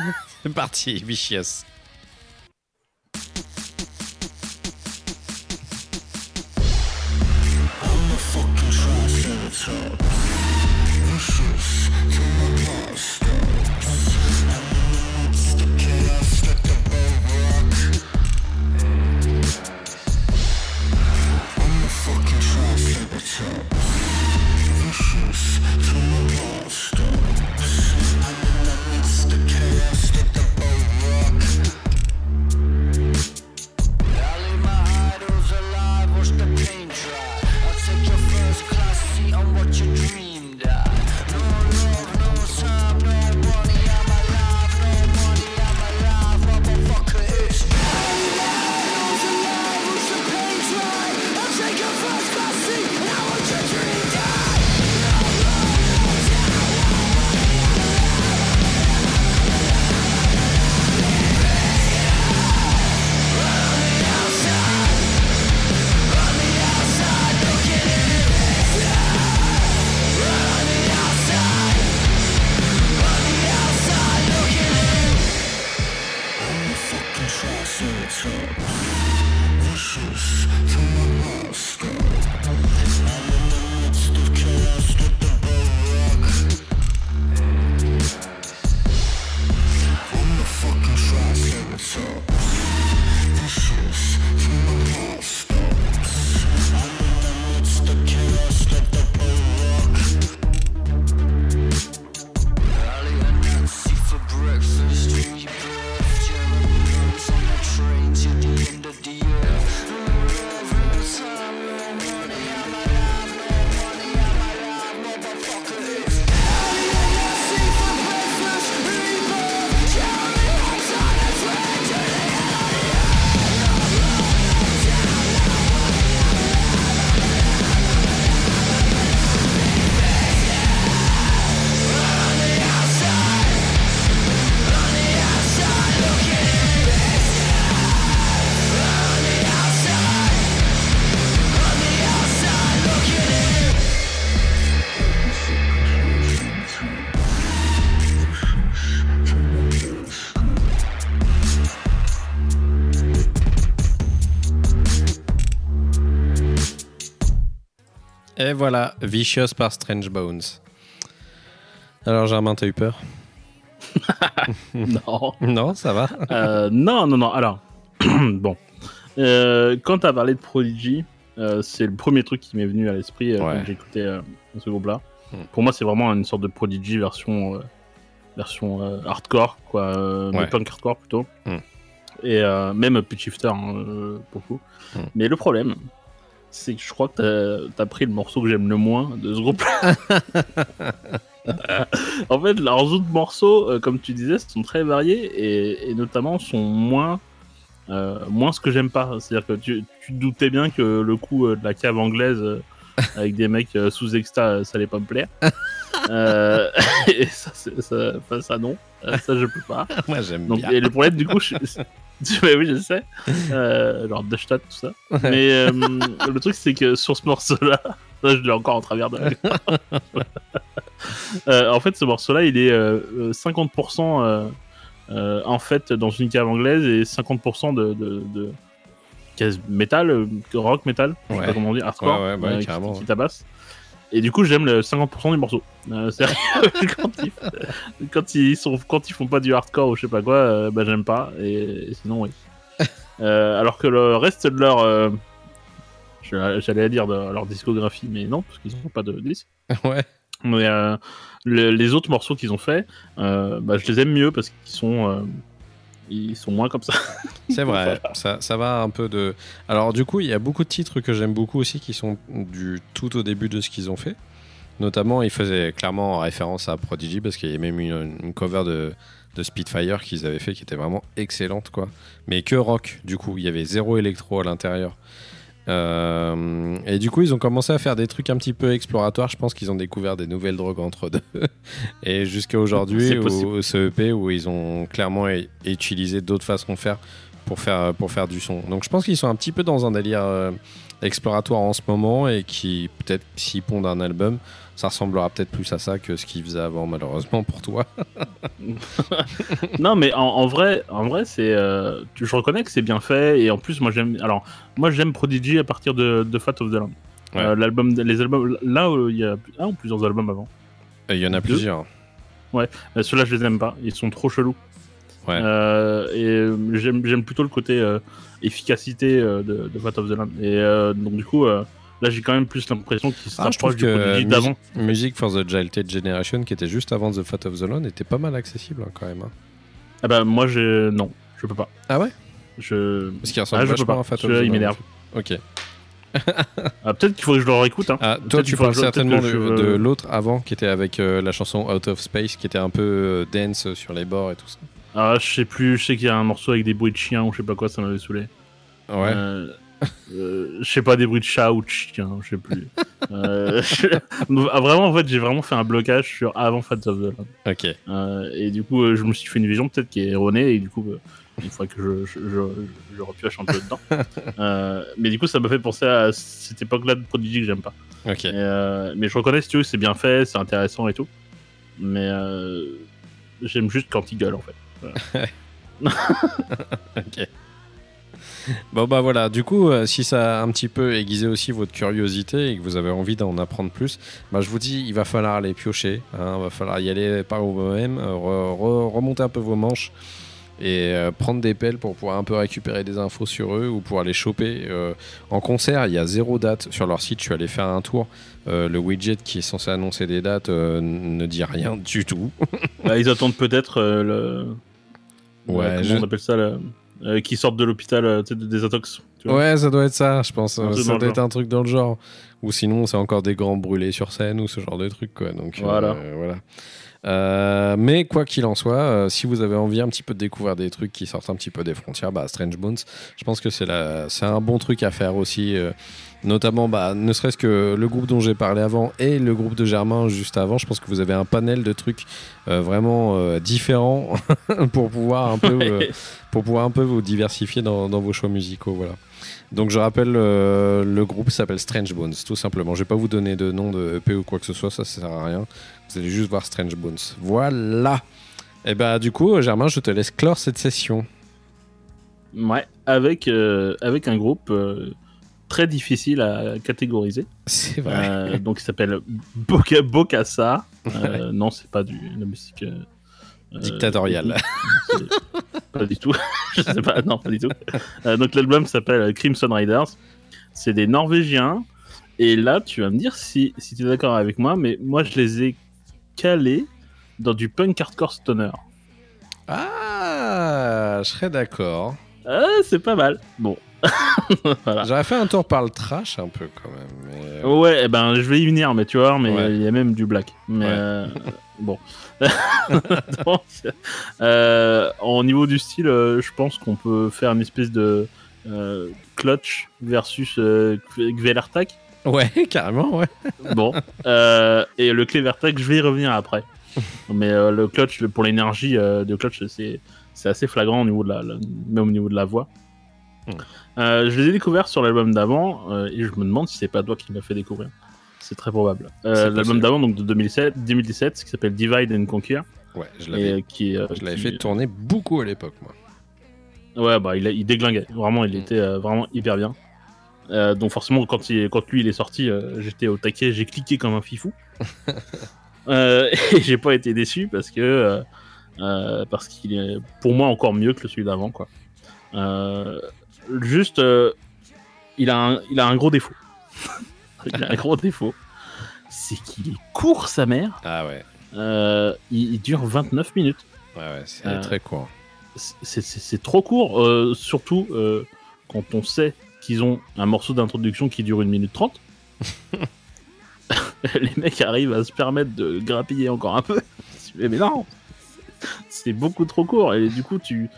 Speaker 1: C'est parti, Vicious.
Speaker 6: I
Speaker 1: Vicious par Strange Bones. Alors Germain, t'as eu peur
Speaker 2: Non.
Speaker 1: Non, ça va.
Speaker 2: Euh, non, non, non. Alors, bon. Euh, quand t'as parlé de Prodigy, euh, c'est le premier truc qui m'est venu à l'esprit euh,
Speaker 1: Ouais.
Speaker 2: quand j'ai écouté ce groupe-là.
Speaker 1: Hmm.
Speaker 2: Pour moi, c'est vraiment une sorte de Prodigy version, version hardcore, quoi.
Speaker 1: Ouais.
Speaker 2: punk hardcore plutôt.
Speaker 1: Hmm.
Speaker 2: Et même Pitch Shifter, hein, beaucoup.
Speaker 1: Hmm.
Speaker 2: Mais le problème, c'est que je crois que t'as as pris le morceau que j'aime le moins de ce groupe-là. en fait, leurs autres morceaux, euh, comme tu disais, sont très variés et, et notamment sont moins, euh, moins ce que j'aime pas. C'est-à-dire que tu, tu te doutais bien que le coup euh, de la cave anglaise avec des mecs euh, sous exta, euh, ça allait pas me plaire. Euh, et ça, c'est- ça, enfin, ça non, Euh, ça je peux pas.
Speaker 1: Moi, j'aime bien.
Speaker 2: et le problème, du coup, je... Ouais, oui, je sais. Euh, genre Dashtat, tout ça. Mais le truc, c'est que sur ce morceau-là, je l'ai encore en travers de En fait, ce morceau-là, il est euh, euh, 50% euh, euh, en fait dans une cave anglaise et 50% de, de, de metal, euh, rock metal, je sais
Speaker 1: Ouais.
Speaker 2: pas comment dire, hardcore,
Speaker 1: Ouais, ouais, bah,
Speaker 2: qui-
Speaker 1: carrément,
Speaker 2: qui,
Speaker 1: ouais.
Speaker 2: tabasse. Et du coup, j'aime le 50% du morceau. Euh, quand, ils, quand, ils sont, quand ils font pas du hardcore ou je sais pas quoi, euh, bah, j'aime pas. Et, et sinon, oui. Euh, alors que le reste de leur. euh, J'allais dire de leur discographie, mais non, parce qu'ils n'ont pas de disque.
Speaker 1: Ouais.
Speaker 2: Mais euh, le- les autres morceaux qu'ils ont fait, euh, bah, je les aime mieux parce qu'ils sont. Ils sont moins comme ça.
Speaker 1: C'est vrai, ça, ça va un peu de... Alors du coup, il y a beaucoup de titres que j'aime beaucoup aussi qui sont du tout au début de ce qu'ils ont fait. Notamment, ils faisaient clairement référence à Prodigy parce qu'il y a même une, une cover de, de Spitfire qu'ils avaient fait qui était vraiment excellente, quoi. Mais que rock, du coup, il y avait zéro électro à l'intérieur. Euh, et du coup, ils ont commencé à faire des trucs un petit peu exploratoires. Je pense qu'ils ont découvert des nouvelles drogues entre deux. et jusqu'à aujourd'hui, au, CEP, où ils ont clairement utilisé d'autres façons de faire pour faire, pour faire du son. Donc je pense qu'ils sont un petit peu dans un délire euh, exploratoire en ce moment et qui, peut-être, s'ils pondent un album, ça ressemblera peut-être plus à ça que ce qu'ils faisaient avant, malheureusement pour toi.
Speaker 2: non, mais en, en vrai, en vrai, c'est. euh, je reconnais que c'est bien fait et en plus, moi j'aime. Alors, moi j'aime Prodigy à partir de, de Fat of the Land.
Speaker 1: Ouais.
Speaker 2: Euh, L'album, les albums, là où il y a un ou plusieurs albums avant.
Speaker 1: Il y en a
Speaker 2: Deux.
Speaker 1: plusieurs.
Speaker 2: Euh, Ceux-là, je les aime pas. Ils sont trop chelous.
Speaker 1: Ouais.
Speaker 2: Euh, et euh, j'aime j'aime plutôt le côté euh, efficacité euh, de, de Fat of the Land. Et euh, donc, du coup, euh, là, j'ai quand même plus l'impression qu'ils se
Speaker 1: Ah,
Speaker 2: rapprochent du
Speaker 1: Music-
Speaker 2: d'avant.
Speaker 1: Music for the Jilted Generation, qui était juste avant The Fat of the Land, était pas mal accessible hein, quand même. hein.
Speaker 2: Ah bah, moi, je. Non, je peux pas.
Speaker 1: Ah ouais?
Speaker 2: Je.
Speaker 1: Parce qu'il ressemble
Speaker 2: Ah,
Speaker 1: vachement
Speaker 2: pas.
Speaker 1: à Fat of the
Speaker 2: il
Speaker 1: Land.
Speaker 2: m'énerve.
Speaker 1: Ok.
Speaker 2: Ah, Peut-être qu'il faut que je le réécoute. Hein.
Speaker 1: Ah, toi,
Speaker 2: qu'il
Speaker 1: tu parles
Speaker 2: je-
Speaker 1: certainement de l'autre avant, qui était avec euh, la chanson Out of Space, qui était un peu euh, dance sur les bords et tout ça.
Speaker 2: Ah, je sais plus, je sais qu'il y a un morceau avec des bruits de chiens ou je sais pas quoi, ça m'avait saoulé.
Speaker 1: Ouais.
Speaker 2: Euh, euh, je sais pas, des bruits de chat ou de chien, je sais plus. Euh, Ah, Vraiment, en fait, j'ai vraiment fait un blocage sur avant Fat of the Land.
Speaker 1: Ok.
Speaker 2: Euh, et du coup, je me suis fait une vision peut-être qui est erronée et du coup, il faudrait que je, je, je, je repioche un peu dedans. Mais du coup, ça m'a fait penser à cette époque-là de Prodigy que j'aime pas.
Speaker 1: Ok.
Speaker 2: Et, mais je reconnais, si tu veux, c'est bien fait, c'est intéressant et tout. Mais j'aime juste quand il gueule, en fait.
Speaker 1: Ok. Bon bah voilà, du coup, euh, si ça a un petit peu aiguisé aussi votre curiosité et que vous avez envie d'en apprendre plus, bah je vous dis, il va falloir aller piocher, hein, il va falloir y aller par vous-même, re- re- remonter un peu vos manches et euh, prendre des pelles pour pouvoir un peu récupérer des infos sur eux ou pouvoir les choper. euh, en concert, il y a zéro date sur leur site, je suis allé faire un tour, Euh, le widget qui est censé annoncer des dates ne dit rien du tout.
Speaker 2: Bah, ils attendent peut-être le.
Speaker 1: Ouais,
Speaker 2: comment
Speaker 1: je-
Speaker 2: on appelle ça le... euh, Qui sortent de l'hôpital euh, tu sais, de désintox. tu vois.
Speaker 1: Ouais, ça doit être ça, je pense. Ça doit être un truc dans le genre. Ou sinon, c'est encore des grands brûlés sur scène ou ce genre de truc, quoi. Donc, euh,
Speaker 2: Voilà.
Speaker 1: voilà. Euh, mais quoi qu'il en soit, euh, si vous avez envie un petit peu de découvrir des trucs qui sortent un petit peu des frontières, bah, Strange Bones, je pense que c'est la- c'est un bon truc à faire aussi. euh, notamment, bah, ne serait-ce que le groupe dont j'ai parlé avant et le groupe de Germain juste avant, je pense que vous avez un panel de trucs euh, vraiment euh, différents pour pouvoir un peu pour pouvoir un peu vous diversifier dans, dans vos choix musicaux. Voilà. Donc je rappelle, euh, le groupe s'appelle Strange Bones, tout simplement. Je vais pas vous donner de nom de EP ou quoi que ce soit, ça, ça sert à rien. Vous allez juste voir Strange Bones. Voilà. Et bah du coup, Germain, je te laisse clore cette session.
Speaker 2: Ouais, avec, euh, avec un groupe euh, très difficile à catégoriser.
Speaker 1: C'est vrai.
Speaker 2: Donc il s'appelle Boca, Bokassa. Euh, non, c'est pas du la musique euh, euh,
Speaker 1: Dictatoriale.
Speaker 2: c'est- pas du tout. Je sais pas. Non, pas du tout. Euh, donc l'album s'appelle Crimson Riders. C'est des Norvégiens. Et là, tu vas me dire si, si tu es d'accord avec moi, mais moi je les ai calés dans du punk hardcore stoner.
Speaker 1: Ah, je serais d'accord.
Speaker 2: Ah, c'est pas mal. Bon. voilà.
Speaker 1: J'aurais fait un tour par le trash un peu quand même. mais, euh,
Speaker 2: Ouais, eh ben je vais y venir, mais tu vois, mais
Speaker 1: Ouais.
Speaker 2: il y a même du black. Mais
Speaker 1: Ouais.
Speaker 2: euh, bon. Donc, euh, au niveau du style, euh, je pense qu'on peut faire une espèce de euh, clutch versus euh, Gvelertak.
Speaker 1: Ouais, carrément, ouais.
Speaker 2: Bon. Et le Clevertak, je vais y revenir après. Mais le clutch, pour l'énergie de clutch, c'est c'est assez flagrant au niveau de la, la- même au niveau de la voix.
Speaker 1: Hmm.
Speaker 2: Je les ai découverts sur l'album d'avant et je me demande si c'est pas toi qui m'a fait découvrir. C'est très probable. Euh, l'album d'avant, donc de 2007, 2017, qui s'appelle Divide and Conquer,
Speaker 1: Ouais, je l'avais
Speaker 2: euh, qui, euh,
Speaker 1: je l'avais
Speaker 2: qui-
Speaker 1: fait tourner beaucoup à l'époque, moi.
Speaker 2: Ouais, bah il, a- il déglinguait. Vraiment, il
Speaker 1: Mm.
Speaker 2: était euh, vraiment hyper bien. Euh, donc forcément, quand, il, quand lui il est sorti, euh, j'étais au taquet, j'ai cliqué comme un fifou. Euh, et j'ai pas été déçu parce que euh, euh, parce qu'il est pour moi encore mieux que celui d'avant quoi. Euh, juste, euh, il a un, il a un gros défaut. il a un gros défaut, c'est qu'il est court sa mère.
Speaker 1: Ah ouais,
Speaker 2: Euh, il, il dure 29 minutes
Speaker 1: ouais, ouais, c'est
Speaker 2: Euh,
Speaker 1: très court.
Speaker 2: c'est- trop court, euh, surtout quand on sait qu'ils ont un morceau d'introduction qui dure une minute 30. Les mecs arrivent à se permettre de grappiller encore un peu. mais mais non, c'est beaucoup trop court et du coup tu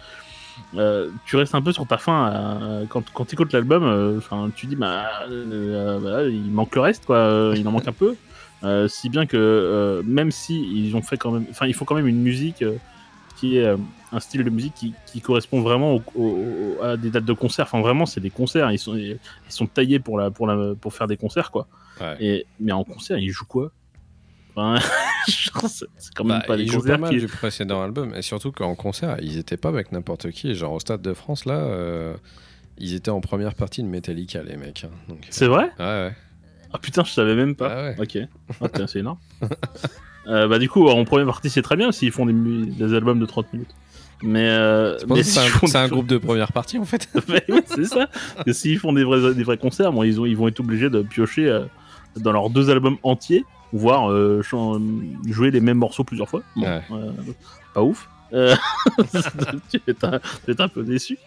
Speaker 2: euh, tu restes un peu sur ta faim euh, quand quand tu écoutes l'album. euh, tu dis bah, euh, bah, il manque le reste quoi, il en manque un peu. Si bien que même si ils ont fait quand même, enfin il faut quand même une musique qui est un style de musique qui, qui correspond vraiment au- au- au- à des dates de concert. Enfin, vraiment, c'est des concerts. Ils sont, ils sont taillés pour, la, pour, la, pour faire des concerts, quoi.
Speaker 1: Ouais.
Speaker 2: Et, mais en concert, ils jouent quoi? Enfin, c'est quand même
Speaker 1: Bah,
Speaker 2: pas
Speaker 1: ils jouent pas
Speaker 2: concerts
Speaker 1: mal
Speaker 2: qui.
Speaker 1: du précédent album, et surtout qu'en concert, ils étaient pas avec n'importe qui. Genre au Stade de France, là, euh, ils étaient en première partie de Metallica, les mecs. hein.
Speaker 2: C'est vrai
Speaker 1: ouais, ouais.
Speaker 2: Ah putain, je savais même pas.
Speaker 1: Ah ouais.
Speaker 2: Ok. Ah, c'est énorme. Euh, bah, du coup, en première partie, c'est très bien s'ils font des, albums de 30 minutes. Mais, euh,
Speaker 1: C'est un, groupe de première partie, en fait.
Speaker 2: Oui, c'est ça. S'ils font des vrais, des vrais concerts, bon, ils, ont, ils vont être obligés de piocher euh, dans leurs deux albums entiers, voire euh, jouer les mêmes morceaux plusieurs fois. Bon,
Speaker 1: Ouais.
Speaker 2: euh, pas ouf. Euh, tu, es un, peu déçu.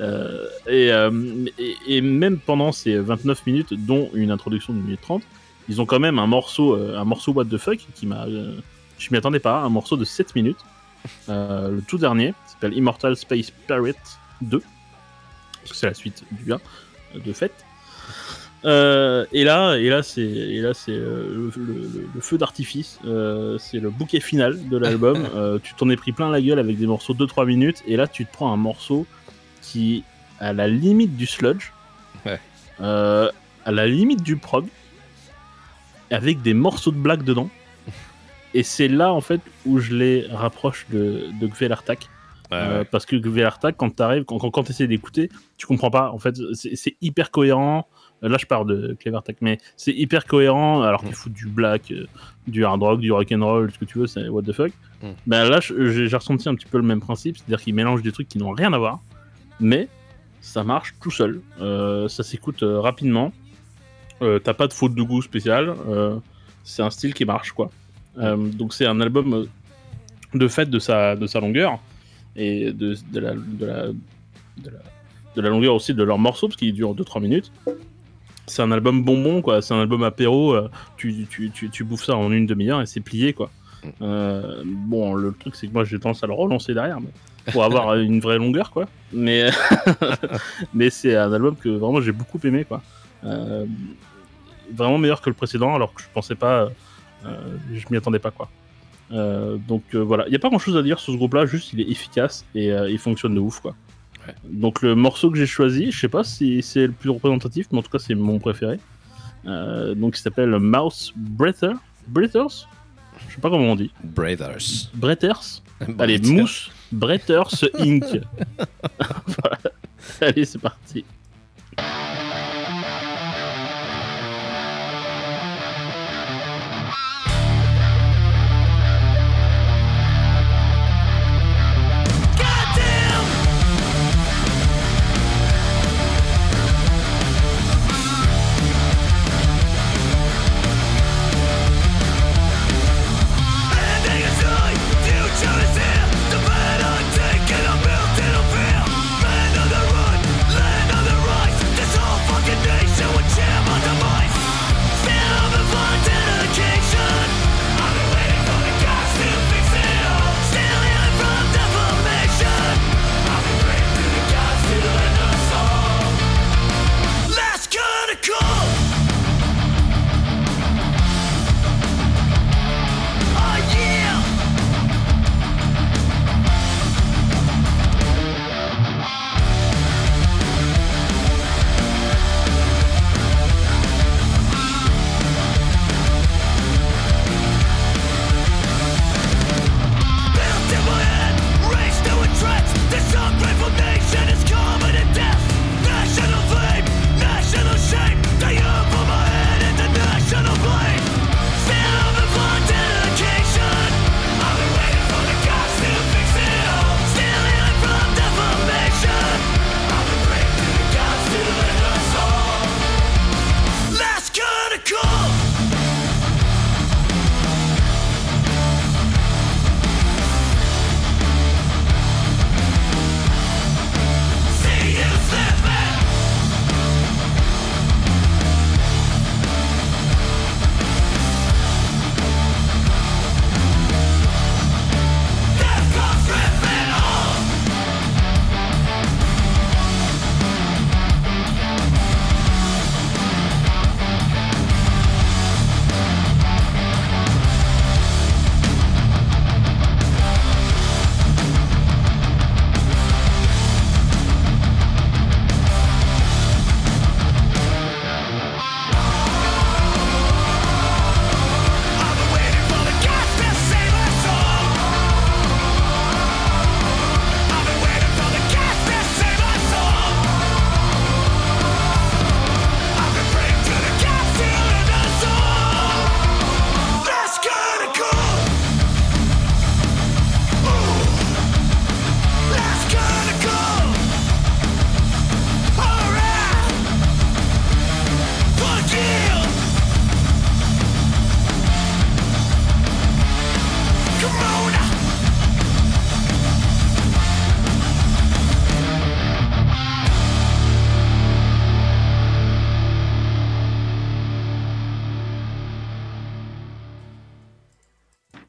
Speaker 2: Et, et, et même pendant ces 29 minutes, dont une introduction d'une minute 30, ils ont quand même un morceau, un morceau What the fuck qui m'a. je m'y attendais pas, un morceau de 7 minutes. Le tout dernier s'appelle Immortal Space Pirate 2. Parce que c'est la suite du 1 de fait. Euh, et là, et là, c'est, et là, c'est euh, le, le- le feu d'artifice. Euh, c'est le bouquet final de l'album. Euh, tu t'en es pris plein la gueule avec des morceaux de 2-3 minutes, et là, tu te prends un morceau qui est à la limite du sludge,
Speaker 1: Ouais.
Speaker 2: à la limite du prog, avec des morceaux de blague dedans. Et c'est là, en fait, où je les rapproche de, de Gvelartak.
Speaker 1: Ouais,
Speaker 2: Euh, parce que VRTAG, quand t'arrives, quand, quand, quand t'essaies d'écouter, tu comprends pas. En fait, c'est hyper cohérent. Là, je parle de Clevertech, mais c'est hyper cohérent. Alors qu'ils foutent du black, euh, du hard rock, du rock and roll, ce que tu veux, c'est what the fuck.
Speaker 1: Mm.
Speaker 2: Ben là, j'ai ressenti un petit peu le même principe, c'est-à-dire qu'ils mélangent des trucs qui n'ont rien à voir, mais ça marche tout seul. Euh, ça s'écoute euh, rapidement. Euh, T'as pas de faute de goût spéciale. C'est un style qui marche, quoi. Donc c'est un album de fait de sa, de sa longueur et de, de, la, de, la, de, la, longueur aussi de leurs morceaux, parce qu'il dure 2-3 minutes. C'est un album bonbon, quoi. C'est un album apéro. euh, tu, tu, tu, tu bouffes ça en une demi-heure et c'est plié, quoi. Euh, bon, le truc, c'est que moi, j'ai tendance à le relancer derrière, mais pour avoir une vraie longueur, quoi. Mais, mais c'est un album que vraiment j'ai beaucoup aimé, quoi. Euh, vraiment meilleur que le précédent, alors que je pensais pas, euh, je m'y attendais pas, quoi. Donc voilà, il n'y a pas grand chose à dire sur ce groupe-là, juste il est efficace et il fonctionne de ouf, quoi.
Speaker 1: Ouais.
Speaker 2: Donc le morceau que j'ai choisi, je sais pas si c'est le plus représentatif, mais en tout cas c'est mon préféré. Euh, donc il s'appelle Mouse Breather. Breathers? Je sais pas comment on dit.
Speaker 1: Brothers.
Speaker 2: Breathers? Allez. Mousse Bretters Inc. Voilà. Allez, c'est parti.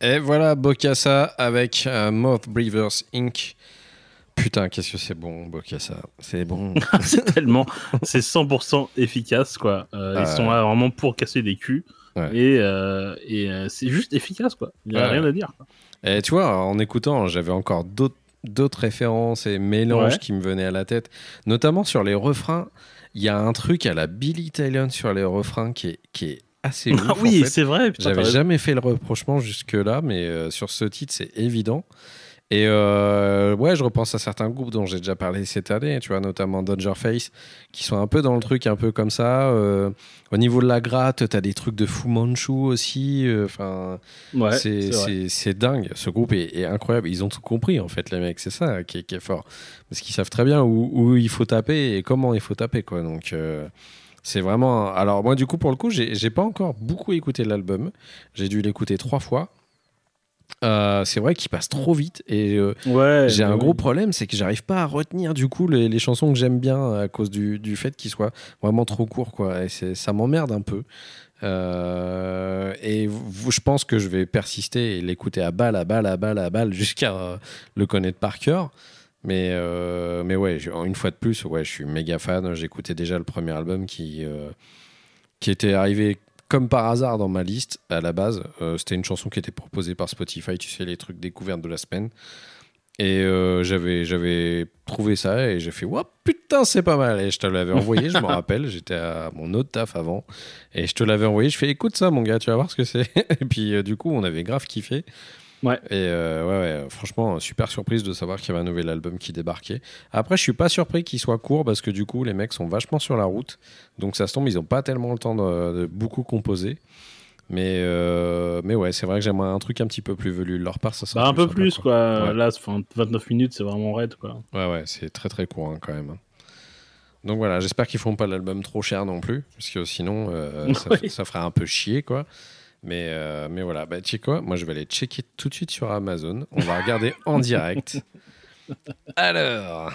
Speaker 1: Et voilà Bokassa avec euh, Moth Breathers Inc. Putain, qu'est-ce que c'est bon, Bokassa. C'est bon.
Speaker 2: c'est tellement, c'est 100% efficace quoi. Euh,
Speaker 1: Ah
Speaker 2: ils sont
Speaker 1: ouais.
Speaker 2: là vraiment pour casser des culs
Speaker 1: Ouais.
Speaker 2: et, euh, et c'est juste efficace quoi. Il y a
Speaker 1: Ouais.
Speaker 2: rien à dire. quoi.
Speaker 1: Et tu vois, en écoutant, j'avais encore d'autres d'autres références et mélanges
Speaker 2: Ouais.
Speaker 1: qui me venaient à la tête, notamment sur les refrains. Il y a un truc à la Billy Talon sur les refrains qui est, qui est assez ouf.
Speaker 2: Ah
Speaker 1: en
Speaker 2: oui,
Speaker 1: fait.
Speaker 2: c'est vrai.
Speaker 1: J'avais jamais fait le reprochement jusque-là, mais euh, sur ce titre, c'est évident. Et euh, ouais, je repense à certains groupes dont j'ai déjà parlé cette année, tu vois, notamment Face, qui sont un peu dans le truc un peu comme ça. Euh, au niveau de la gratte, t'as des trucs de Fu Manchu aussi. euh, Enfin,
Speaker 2: Ouais,
Speaker 1: c'est dingue. Ce groupe est, est incroyable. Ils ont tout compris, en fait, les mecs. C'est ça qui est, qui est fort. Parce qu'ils savent très bien où, où il faut taper et comment il faut taper, quoi. Donc, euh, c'est vraiment. Alors, moi, du coup, pour le coup, j'ai pas encore beaucoup écouté l'album. J'ai dû l'écouter trois fois. Euh, c'est vrai qu'il passe trop vite et euh,
Speaker 2: Ouais,
Speaker 1: j'ai
Speaker 2: bah
Speaker 1: un
Speaker 2: oui.
Speaker 1: gros problème, c'est que j'arrive pas à retenir du coup les, les chansons que j'aime bien à cause du, du fait qu'ils soient vraiment trop courts quoi. Et ça m'emmerde un peu. Euh, et je pense que je vais persister et l'écouter à balle, à balle, à balle, à balle jusqu'à le connaître par cœur. Mais, euh, mais ouais, une fois de plus, ouais, je suis méga fan. J'écoutais déjà le premier album qui, euh, qui était arrivé comme par hasard dans ma liste à la base. Euh, C'était une chanson qui était proposée par Spotify, tu sais, les trucs découvertes de la semaine. Et j'avais j'avais trouvé ça et j'ai fait Ouah, putain c'est pas mal et je te l'avais envoyé je me rappelle j'étais à mon autre taf avant et je te l'avais envoyé je fais écoute ça mon gars tu vas voir ce que c'est et puis du coup on avait grave kiffé
Speaker 2: Ouais.
Speaker 1: et euh, ouais, ouais franchement super surprise de savoir qu'il y avait un nouvel album qui débarquait après je suis pas surpris qu'il soit court parce que du coup les mecs sont vachement sur la route donc ça se tombe ils ont pas tellement le temps de, de beaucoup composer mais euh, mais ouais c'est vrai que j'aimerais un truc un petit peu plus velu de leur part ça serait
Speaker 2: Bah, un peu plus quoi.
Speaker 1: Ouais.
Speaker 2: Là, c'est- enfin, 29 minutes, c'est vraiment raide quoi.
Speaker 1: Ouais, ouais, c'est très très court hein, quand même. hein. Donc voilà, j'espère qu'ils font pas l'album trop cher non plus, parce que sinon euh, ça, ça ferait un peu chier quoi. Mais, euh, mais voilà, bah, tu sais quoi, moi je vais aller checker tout de suite sur Amazon. On va regarder en direct. Alors,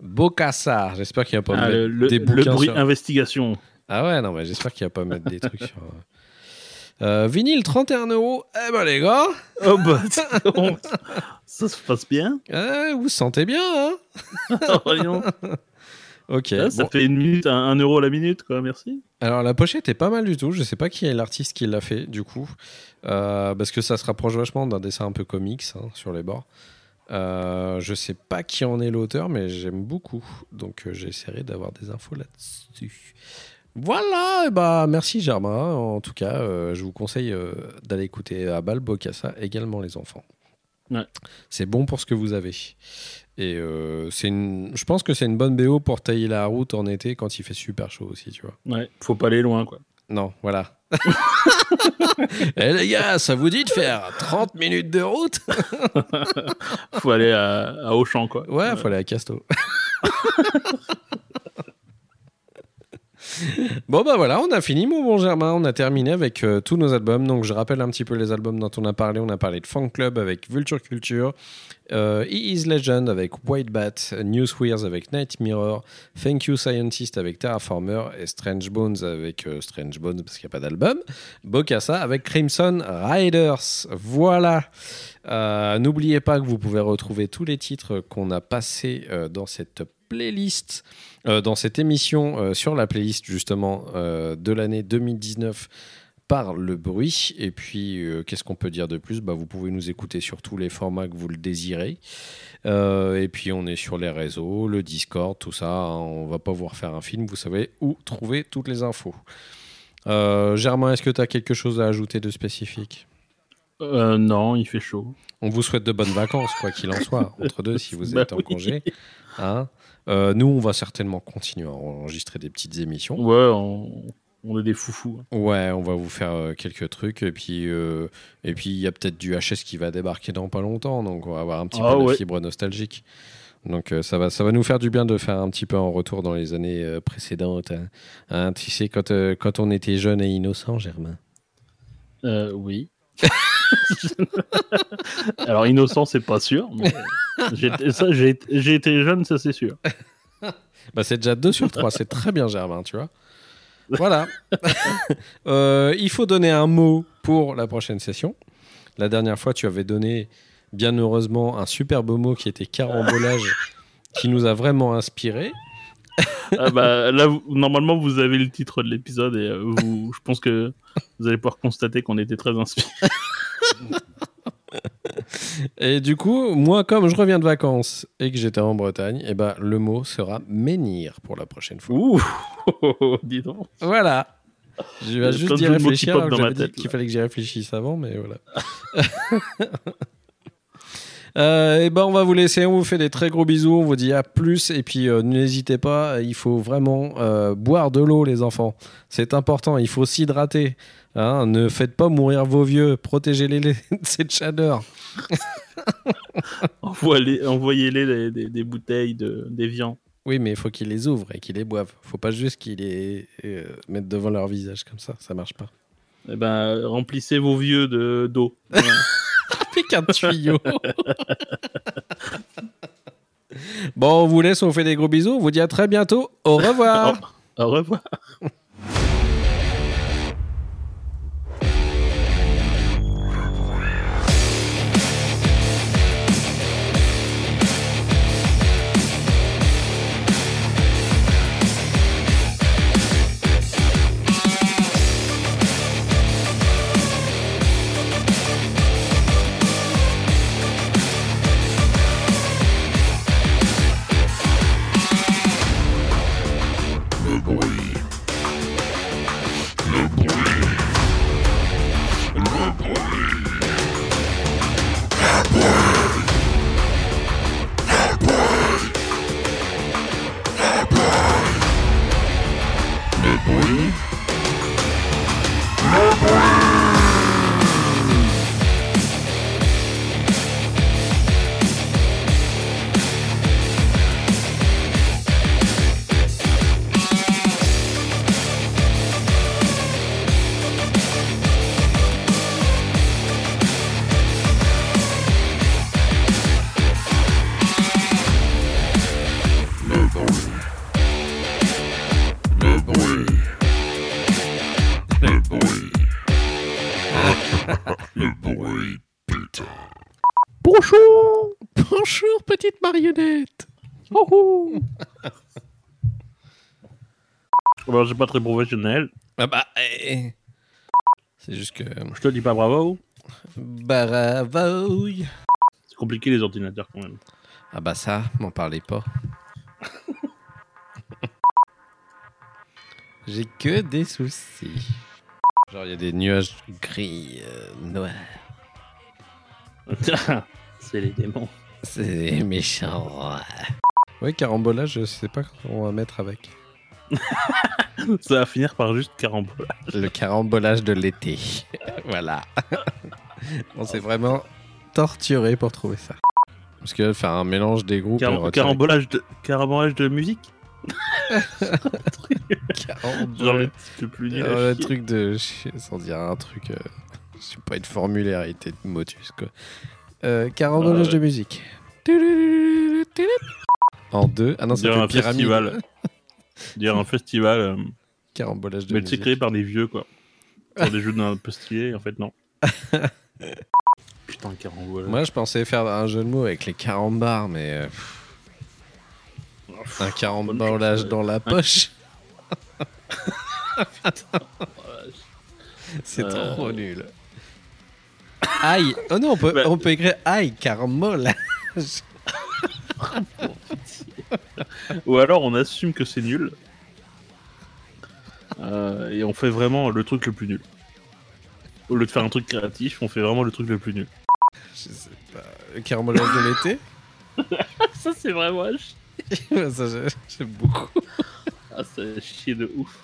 Speaker 1: Bokassa, j'espère qu'il va pas
Speaker 2: Ah,
Speaker 1: mettre
Speaker 2: le,
Speaker 1: des
Speaker 2: le
Speaker 1: bouquins
Speaker 2: bruit
Speaker 1: sur-
Speaker 2: investigation.
Speaker 1: Ah ouais, non, mais j'espère qu'il va pas mettre des trucs sur. Euh, vinyle 31 euros. Eh ben les gars,
Speaker 2: Oh bah, ça se passe bien.
Speaker 1: euh, vous se sentez bien, hein?
Speaker 2: Voyons.
Speaker 1: Ok.
Speaker 2: Ça
Speaker 1: bon.
Speaker 2: fait une minute, un, un euro la minute quoi, merci.
Speaker 1: Alors la pochette est pas mal du tout. Je sais pas qui est l'artiste qui l'a fait du coup, Euh, parce que ça se rapproche vachement d'un dessin un peu comics hein, sur les bords. Euh, je sais pas qui en est l'auteur, mais j'aime beaucoup. Donc euh, j'essaierai d'avoir des infos là-dessus. Voilà, et bah merci Germain. En tout cas, euh, je vous conseille euh, d'aller écouter Abal Bokassa également les enfants.
Speaker 2: Ouais.
Speaker 1: C'est bon pour ce que vous avez. Et euh, c'est une, je pense que c'est une bonne BO pour tailler la route en été quand il fait super chaud aussi, tu vois.
Speaker 2: Ouais, faut pas aller loin quoi.
Speaker 1: Non, voilà. Eh les gars, ça vous dit de faire 30 minutes de route?
Speaker 2: Faut aller à, à Auchan quoi.
Speaker 1: Ouais, faut aller à Casto. bon bah voilà, on a fini mon bon Germain, on a terminé avec euh, tous nos albums. Donc je rappelle un petit peu les albums dont on a parlé. On a parlé de Funk Club avec Vulture Culture, euh, He Is Legend avec White Bat, Newswears avec Night Mirror, Thank You Scientist avec Terraformer et Strange Bones avec euh, Strange Bones parce qu'il n'y a pas d'album. Bokassa avec Crimson Riders. Voilà. Euh, N'oubliez pas que vous pouvez retrouver tous les titres qu'on a passés dans cette playlist, euh, dans cette émission, euh, sur la playlist justement euh, de l'année 2019 par le bruit. Et puis, qu'est-ce qu'on peut dire de plus? Bah, Vous pouvez nous écouter sur tous les formats que vous le désirez. Et puis, on est sur les réseaux, le Discord, tout ça. hein. on va pas vous refaire un film, vous savez où trouver toutes les infos. Germain, est-ce que tu as quelque chose à ajouter de spécifique?
Speaker 2: Euh, non, il fait chaud.
Speaker 1: On vous souhaite de bonnes vacances, quoi qu'il en soit, entre deux, si vous
Speaker 2: Bah
Speaker 1: êtes en
Speaker 2: oui.
Speaker 1: congé. Hein Euh, nous, on va certainement continuer à enregistrer des petites émissions.
Speaker 2: Ouais, on, on est des foufous.
Speaker 1: Ouais, on va vous faire euh, quelques trucs. Et puis, euh, et puis il y a peut-être du HS qui va débarquer dans pas longtemps. Donc, on va avoir un petit
Speaker 2: Ah
Speaker 1: peu de
Speaker 2: ouais.
Speaker 1: fibre nostalgique. Donc, euh, ça, va, ça va nous faire du bien de faire un petit peu en retour dans les années précédentes. hein. Hein, tu sais, quand, quand on était jeune et innocent, Germain.
Speaker 2: Oui. Alors innocent, c'est pas sûr. mais j'ai été- jeune, ça c'est sûr.
Speaker 1: Bah, c'est déjà 2 sur 3, c'est très bien Germain, tu vois. Voilà. Euh, il faut donner un mot pour la prochaine session. La dernière fois, tu avais donné, bien heureusement, un superbe mot qui était carambolage, qui nous a vraiment inspiré.
Speaker 2: Ah bah, là, vous- normalement, vous avez le titre de l'épisode et euh, vous, je pense que vous allez pouvoir constater qu'on était très inspirés.
Speaker 1: Et du coup, moi, comme je reviens de vacances et que j'étais en Bretagne, eh ben, le mot sera menhir pour la prochaine fois.
Speaker 2: Ouh, dis donc.
Speaker 1: Voilà. Je
Speaker 2: y
Speaker 1: vais juste
Speaker 2: qui
Speaker 1: réfléchir qu'il fallait que j'y réfléchisse avant, mais voilà. Euh, et ben on va vous laisser, on vous fait des très gros bisous, on vous dit à plus et puis euh, n'hésitez pas, il faut vraiment euh, boire de l'eau les enfants, c'est important, il faut s'hydrater, hein, ne faites pas mourir vos vieux, protégez-les de cette chaleur.
Speaker 2: Envoyez- Envoyez-les des, des- des bouteilles de, des viands.
Speaker 1: Oui mais il faut qu'ils les ouvrent et qu'ils les boivent, faut pas juste qu'ils les euh, mettent devant leur visage comme ça, ça marche pas.
Speaker 2: Eh ben, remplissez vos vieux de d'eau. Voilà.
Speaker 1: Pique un tuyau. bon, on vous laisse, on vous fait des gros bisous. On vous dit à très bientôt. Au revoir.
Speaker 2: Au revoir.
Speaker 1: Marionnette.
Speaker 2: Bon, c'est pas très professionnel.
Speaker 1: Ah bah, eh. c'est juste que.
Speaker 2: Je te dis pas bravo.
Speaker 1: Bravo.
Speaker 2: C'est compliqué les ordinateurs quand même.
Speaker 1: Ah bah ça, m'en parlez pas. J'ai que des soucis. Genre, il y a des nuages gris, euh, noirs.
Speaker 2: c'est les démons.
Speaker 1: C'est méchant. Oui, carambolage, je sais pas quand on va mettre avec.
Speaker 2: Ça va finir par juste carambola.
Speaker 1: Le carambolage de l'été. voilà. on s'est vraiment torturé pour trouver ça. Parce que faire un mélange des groupes.
Speaker 2: Car- carambolage, de... carambolage de musique
Speaker 1: Carambolage.
Speaker 2: Genre le truc plus nul
Speaker 1: le truc de. je- Sans dire un truc. euh, je sais pas, une formularité de motus, quoi. Euh, carambolage
Speaker 2: ouais.
Speaker 1: de musique. En deux. Ah non,
Speaker 2: On
Speaker 1: c'est une
Speaker 2: un
Speaker 1: pyramide.
Speaker 2: festival. Dirait un festival, euh,
Speaker 1: Carambolage de
Speaker 2: mais c'est
Speaker 1: musique.
Speaker 2: créé par des vieux quoi. Pour des jeux d'un peu stylés, en fait non. Putain, carambolage.
Speaker 1: Moi, je pensais faire un jeu de mots avec les carambars, mais. euh, un carambolage dans la poche. C'est
Speaker 2: Euh.
Speaker 1: trop nul. Aïe Oh non, on peut,
Speaker 2: Bah-
Speaker 1: on peut écrire aïe, carambolage
Speaker 2: Ou alors on assume que c'est nul. Euh, et on fait vraiment le truc le plus nul. Au lieu de faire un truc créatif, on fait vraiment le truc le plus nul.
Speaker 1: Je sais pas. De l'été
Speaker 2: Ça c'est vraiment à chier.
Speaker 1: Ça, j'ai- j'aime beaucoup.
Speaker 2: Ah, c'est chier de ouf.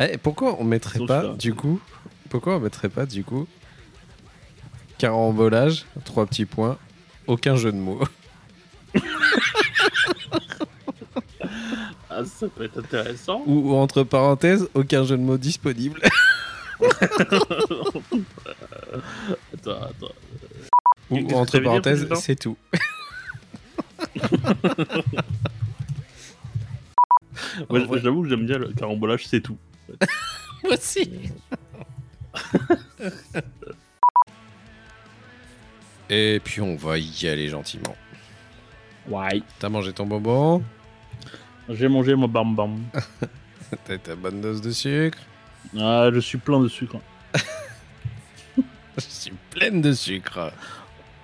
Speaker 1: Eh, pourquoi on mettrait
Speaker 2: Sauf
Speaker 1: pas,
Speaker 2: ça.
Speaker 1: du coup Pourquoi on mettrait pas, du coup Carambolage, trois petits points, aucun jeu de mots.
Speaker 2: Ah, ça peut être intéressant.
Speaker 1: Ou, ou entre parenthèses, aucun jeu de mots disponible.
Speaker 2: Attends, attends.
Speaker 1: Ou entre parenthèses, c'est tout.
Speaker 2: J'avoue que j'aime bien le carambolage, c'est tout.
Speaker 1: Moi aussi. Et puis on va y aller gentiment.
Speaker 2: Ouais.
Speaker 1: T'as mangé ton bonbon
Speaker 2: J'ai mangé mon bam.
Speaker 1: T'as ta bonne dose de sucre
Speaker 2: Ah, je suis plein de sucre.
Speaker 1: Je suis pleine de sucre.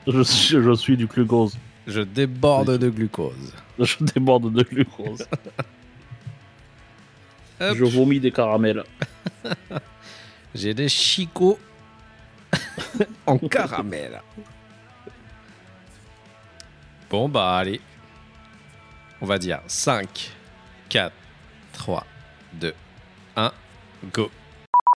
Speaker 2: Je suis, je suis du glucose.
Speaker 1: Je déborde de glucose.
Speaker 2: Je déborde de glucose. Je vomis des caramels.
Speaker 1: J'ai des chicots en caramel. Bon bah allez. On va dire 5, 4, 3, 2, 1, go.